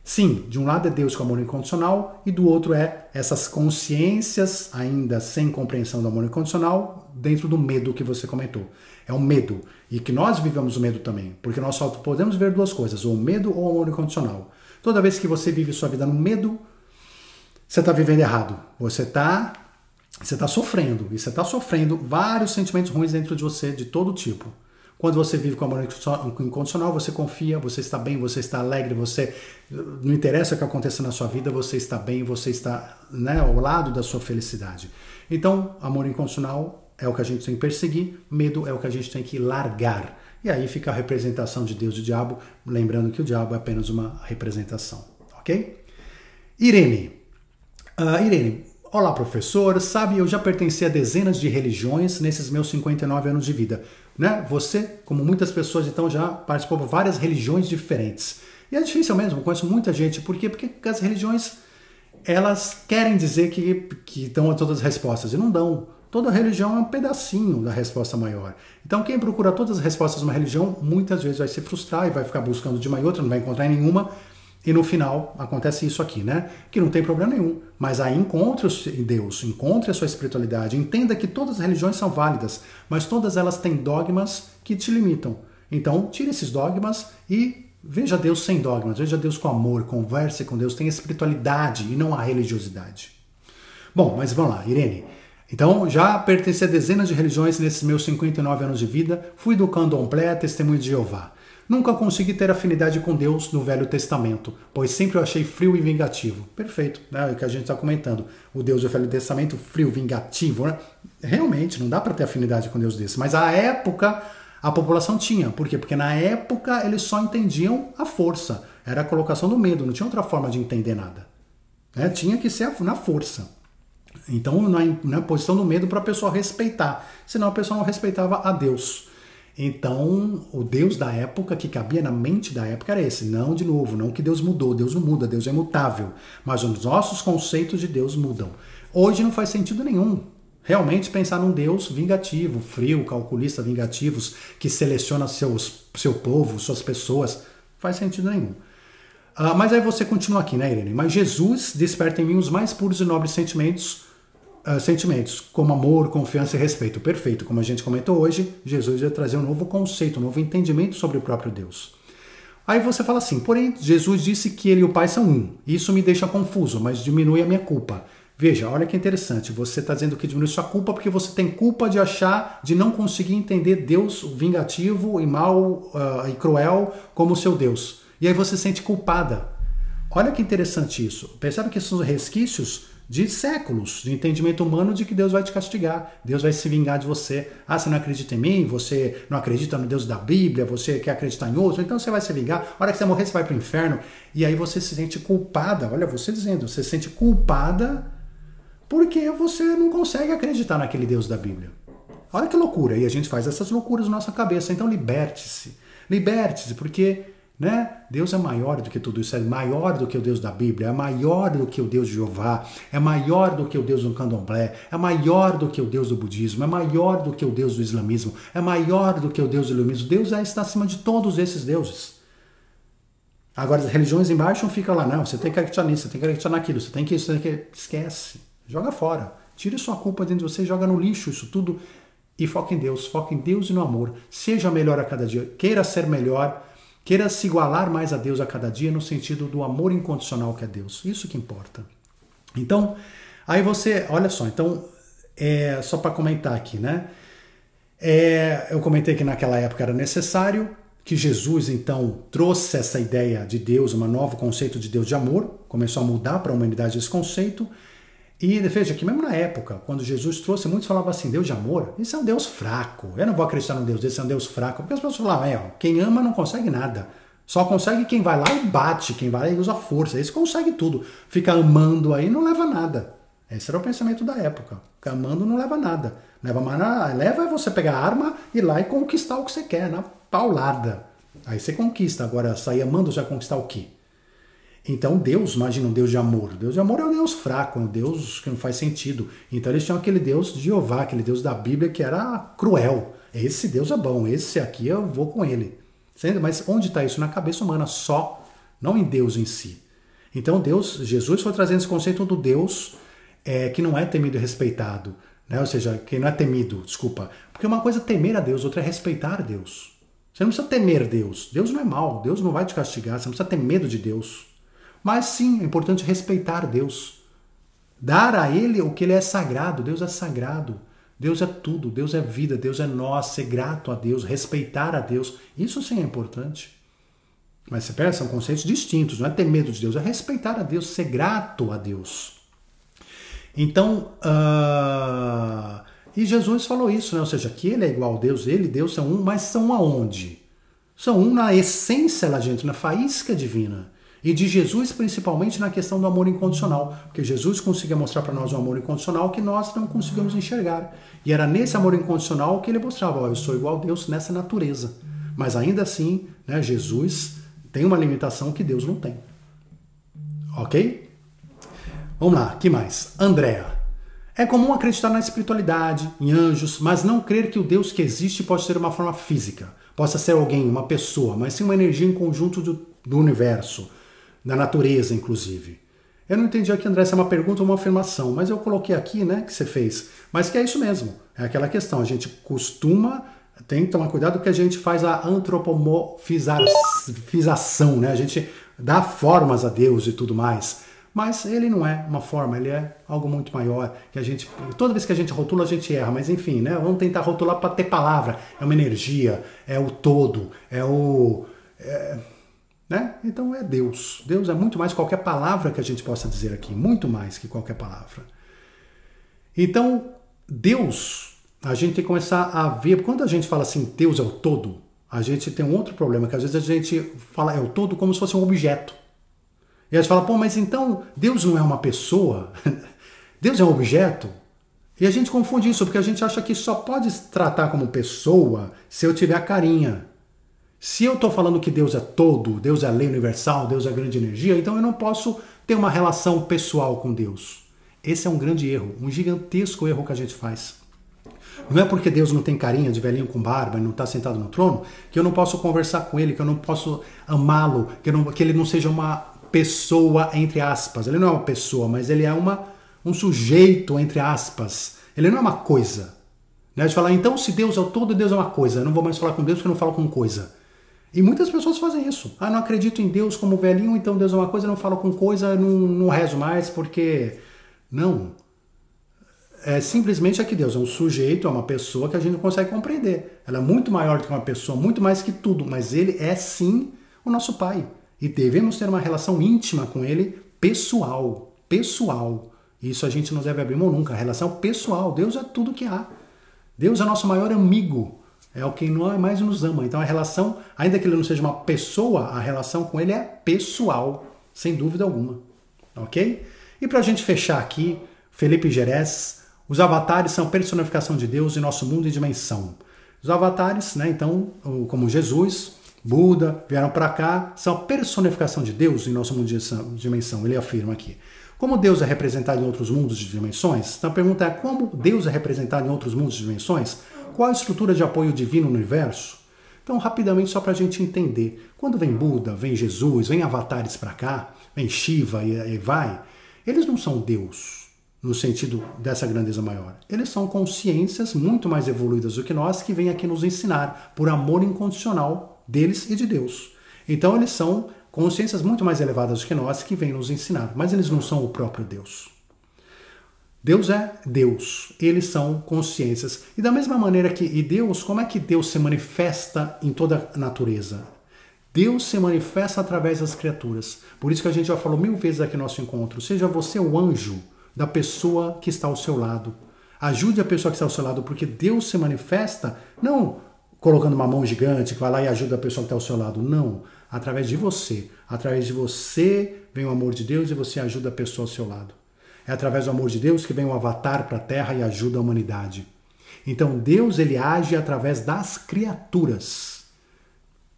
Sim, de um lado é Deus com amor incondicional e do outro é essas consciências ainda sem compreensão do amor incondicional dentro do medo que você comentou. É o medo. E que nós vivemos o medo também, porque nós só podemos ver duas coisas, ou o medo ou o amor incondicional. Toda vez que você vive sua vida no medo, você está vivendo errado. Você está você tá sofrendo. E você está sofrendo vários sentimentos ruins dentro de você, de todo tipo. Quando você vive com amor incondicional, você confia, você está bem, você está alegre, você não interessa o que aconteça na sua vida, você está bem, você está né, ao lado da sua felicidade. Então, amor incondicional é o que a gente tem que perseguir, medo é o que a gente tem que largar. E aí fica a representação de Deus e do diabo, lembrando que o diabo é apenas uma representação, ok? Irene. Uh, Irene, Olá, professor. Sabe, eu já pertenci a dezenas de religiões nesses meus 59 anos de vida. Né? Você, como muitas pessoas, então já participou de várias religiões diferentes. E é difícil mesmo, conheço muita gente. Por quê? Porque as religiões, elas querem dizer que, que dão todas as respostas, e não dão. Toda religião é um pedacinho da resposta maior. Então, quem procura todas as respostas de uma religião, muitas vezes vai se frustrar e vai ficar buscando de uma e outra, não vai encontrar nenhuma, e no final acontece isso aqui, né? Que não tem problema nenhum. Mas aí encontre Deus, encontre a sua espiritualidade, entenda que todas as religiões são válidas, mas todas elas têm dogmas que te limitam. Então, tire esses dogmas e veja Deus sem dogmas, veja Deus com amor, converse com Deus, tenha espiritualidade e não a religiosidade. Bom, mas vamos lá, Irene. Então, já pertenci a dezenas de religiões nesses meus 59 anos de vida, fui do candomblé, testemunho de Jeová. Nunca consegui ter afinidade com Deus no Velho Testamento, pois sempre o achei frio e vingativo. Perfeito, né? É o que a gente está comentando. O Deus do Velho Testamento, frio, vingativo, né? Realmente, não dá para ter afinidade com Deus desse. Mas à época, a população tinha. Por quê? Porque na época eles só entendiam a força. Era a colocação do medo, não tinha outra forma de entender nada. Né? Tinha que ser na força. Então, na, na posição do medo para a pessoa respeitar. Senão a pessoa não respeitava a Deus. Então, o Deus da época, que cabia na mente da época, era esse. Não, de novo, não que Deus mudou, Deus não muda, Deus é mutável. Mas os nossos conceitos de Deus mudam. Hoje não faz sentido nenhum. Realmente pensar num Deus vingativo, frio, calculista, vingativos, que seleciona seus, seu povo, suas pessoas, faz sentido nenhum. Uh, mas aí você continua aqui, né, Irene? Mas Jesus desperta em mim os mais puros e nobres sentimentos uh, sentimentos, como amor, confiança e respeito. Perfeito. Como a gente comentou hoje, Jesus vai trazer um novo conceito, um novo entendimento sobre o próprio Deus. Aí você fala assim, porém, Jesus disse que ele e o Pai são um. Isso me deixa confuso, mas diminui a minha culpa. Veja, olha que interessante. Você está dizendo que diminui sua culpa porque você tem culpa de achar, de não conseguir entender Deus vingativo e mal uh, e cruel como seu Deus. E aí você se sente culpada. Olha que interessante isso. Percebe que são resquícios de séculos de entendimento humano de que Deus vai te castigar, Deus vai se vingar de você. Ah, você não acredita em mim, você não acredita no Deus da Bíblia, você quer acreditar em outro, então você vai se vingar. A hora que você morrer, você vai para o inferno. E aí você se sente culpada. Olha, você dizendo, você se sente culpada porque você não consegue acreditar naquele Deus da Bíblia. Olha que loucura. E a gente faz essas loucuras na nossa cabeça. Então liberte-se. Liberte-se, porque né? Deus é maior do que tudo isso, é maior do que o Deus da Bíblia, é maior do que o Deus de Jeová, é maior do que o Deus do candomblé, é maior do que o Deus do budismo, é maior do que o Deus do islamismo, é maior do que o Deus do iluminismo. Deus é, está acima de todos esses deuses. Agora, as religiões embaixo ficam lá, não, você tem que acreditar nisso, você tem que acreditar naquilo, você tem que isso, tem que... Esquece, joga fora. Tire sua culpa dentro de você, joga no lixo isso tudo e foca em Deus, foca em Deus e no amor. Seja melhor a cada dia, queira ser melhor, Queira se igualar mais a Deus a cada dia no sentido do amor incondicional que é Deus. Isso que importa. Então, aí você, olha só, então, é, só para comentar aqui, né? É, eu comentei que naquela época era necessário, que Jesus então trouxe essa ideia de Deus, um novo conceito de Deus de amor, começou a mudar para a humanidade esse conceito. E veja que mesmo na época, quando Jesus trouxe, muitos falavam assim, Deus de amor, isso é um Deus fraco. Eu não vou acreditar no Deus desse, é um Deus fraco. Porque as pessoas falavam, é, ó, quem ama não consegue nada. Só consegue quem vai lá e bate, quem vai lá e usa força. Esse consegue tudo. Fica amando aí não leva nada. Esse era o pensamento da época. Ficar amando não leva nada. Leva, leva é você pegar a arma e ir lá e conquistar o que você quer, na paulada. Aí você conquista. Agora, sair amando já conquistar o quê? Então Deus, imagina um Deus de amor. Deus de amor é um Deus fraco, é um Deus que não faz sentido. Então eles tinham aquele Deus de Jeová, aquele Deus da Bíblia que era cruel. Esse Deus é bom, esse aqui eu vou com ele. Mas onde está isso? Na cabeça humana só, não em Deus em si. Então Deus, Jesus foi trazendo esse conceito do Deus é, que não é temido e respeitado. Né? Ou seja, que não é temido, desculpa. Porque uma coisa é temer a Deus, outra é respeitar Deus. Você não precisa temer Deus. Deus não é mal, Deus não vai te castigar, você não precisa ter medo de Deus. Mas sim, é importante respeitar Deus. Dar a Ele o que Ele é sagrado. Deus é sagrado. Deus é tudo, Deus é vida, Deus é nós, ser grato a Deus, respeitar a Deus. Isso sim é importante. Mas você pensa, são conceitos distintos, não é ter medo de Deus, é respeitar a Deus, ser grato a Deus. Então, uh, e Jesus falou isso, né? ou seja, que ele é igual a Deus, ele e Deus são um, mas são aonde? São um na essência lá dentro, na faísca divina. E de Jesus, principalmente na questão do amor incondicional, porque Jesus conseguia mostrar para nós um amor incondicional que nós não conseguimos enxergar. E era nesse amor incondicional que ele mostrava: ó, eu sou igual a Deus nessa natureza. Mas ainda assim, né, Jesus tem uma limitação que Deus não tem. Ok? Vamos lá, que mais? Andréa. É comum acreditar na espiritualidade, em anjos, mas não crer que o Deus que existe pode ser uma forma física. Possa ser alguém, uma pessoa, mas sim uma energia em conjunto do, do universo da natureza, inclusive. Eu não entendi aqui, André, se é uma pergunta ou uma afirmação, mas eu coloquei aqui, né, que você fez. Mas que é isso mesmo, é aquela questão. A gente costuma, tem que tomar cuidado que a gente faz a antropomorfização, né? A gente dá formas a Deus e tudo mais. Mas ele não é uma forma, ele é algo muito maior. Que a gente, toda vez que a gente rotula, a gente erra. Mas enfim, né? Vamos tentar rotular para ter palavra. É uma energia, é o todo, é o. É né? Então é Deus. Deus é muito mais que qualquer palavra que a gente possa dizer aqui, muito mais que qualquer palavra. Então, Deus, a gente tem que começar a ver, quando a gente fala assim, Deus é o todo, a gente tem um outro problema, que às vezes a gente fala é o todo como se fosse um objeto. E a gente fala, pô, mas então Deus não é uma pessoa? Deus é um objeto? E a gente confunde isso, porque a gente acha que só pode tratar como pessoa se eu tiver a carinha. Se eu estou falando que Deus é todo, Deus é a lei universal, Deus é a grande energia, então eu não posso ter uma relação pessoal com Deus. Esse é um grande erro, um gigantesco erro que a gente faz. Não é porque Deus não tem carinha de velhinho com barba e não está sentado no trono que eu não posso conversar com ele, que eu não posso amá-lo, que, que, ele não seja uma pessoa, entre aspas. Ele não é uma pessoa, mas ele é uma, um sujeito, entre aspas. Ele não é uma coisa. Né? De falar, então, se Deus é o todo, Deus é uma coisa. Eu não vou mais falar com Deus porque eu não falo com coisa. E muitas pessoas fazem isso. Ah, não acredito em Deus como velhinho, então Deus é uma coisa, não falo com coisa, não, não rezo mais, porque. Não. É simplesmente é que Deus é um sujeito, é uma pessoa que a gente não consegue compreender. Ela é muito maior do que uma pessoa, muito mais que tudo, mas ele é sim o nosso Pai. E devemos ter uma relação íntima com ele, pessoal. Pessoal. Isso a gente não deve abrir mão nunca. A relação pessoal. Deus é tudo que há. Deus é nosso maior amigo é o que mais nos ama. Então a relação, ainda que ele não seja uma pessoa, a relação com ele é pessoal, sem dúvida alguma. Ok? E para a gente fechar aqui, Felipe Gerés, os avatares são personificação de Deus em nosso mundo e dimensão. Os avatares, né, então, como Jesus, Buda, vieram para cá, são a personificação de Deus em nosso mundo e dimensão. Ele afirma aqui. Como Deus é representado em outros mundos de dimensões? Então a pergunta é como Deus é representado em outros mundos de dimensões? Qual a estrutura de apoio divino no universo? Então, rapidamente, só para a gente entender. Quando vem Buda, vem Jesus, vem avatares para cá, vem Shiva e, e vai, eles não são Deus no sentido dessa grandeza maior. Eles são consciências muito mais evoluídas do que nós que vêm aqui nos ensinar por amor incondicional deles e de Deus. Então, eles são consciências muito mais elevadas do que nós que vêm nos ensinar, mas eles não são o próprio Deus. Deus é Deus, eles são consciências. E da mesma maneira que e Deus, como é que Deus se manifesta em toda a natureza? Deus se manifesta através das criaturas. Por isso que a gente já falou mil vezes aqui no nosso encontro. Seja você o anjo da pessoa que está ao seu lado. Ajude a pessoa que está ao seu lado, porque Deus se manifesta não colocando uma mão gigante que vai lá e ajuda a pessoa que está ao seu lado. Não. Através de você. Através de você vem o amor de Deus e você ajuda a pessoa ao seu lado. É através do amor de Deus que vem o avatar para a Terra e ajuda a humanidade. Então Deus ele age através das criaturas.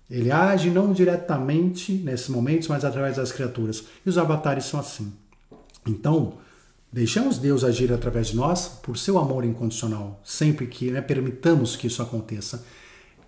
Ele age não diretamente nesses momentos, mas através das criaturas. E os avatares são assim. Então, deixamos Deus agir através de nós por seu amor incondicional, sempre que né, permitamos que isso aconteça.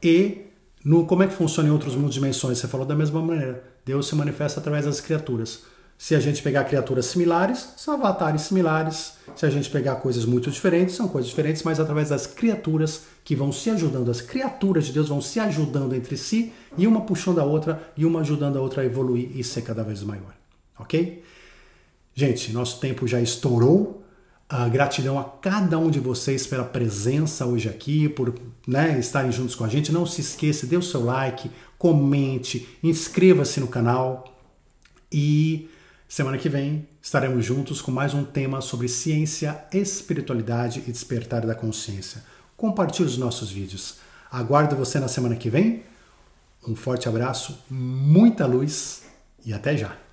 E no, como é que funciona em outros mundos dimensões? Você falou da mesma maneira. Deus se manifesta através das criaturas. Se a gente pegar criaturas similares, são avatares similares. Se a gente pegar coisas muito diferentes, são coisas diferentes, mas através das criaturas que vão se ajudando, as criaturas de Deus vão se ajudando entre si, e uma puxando a outra, e uma ajudando a outra a evoluir e ser cada vez maior. Ok? Gente, nosso tempo já estourou. Uh, gratidão a cada um de vocês pela presença hoje aqui, por né, estarem juntos com a gente. Não se esqueça, dê o seu like, comente, inscreva-se no canal e Semana que vem estaremos juntos com mais um tema sobre ciência, espiritualidade e despertar da consciência. Compartilhe os nossos vídeos. Aguardo você na semana que vem. Um forte abraço, muita luz e até já!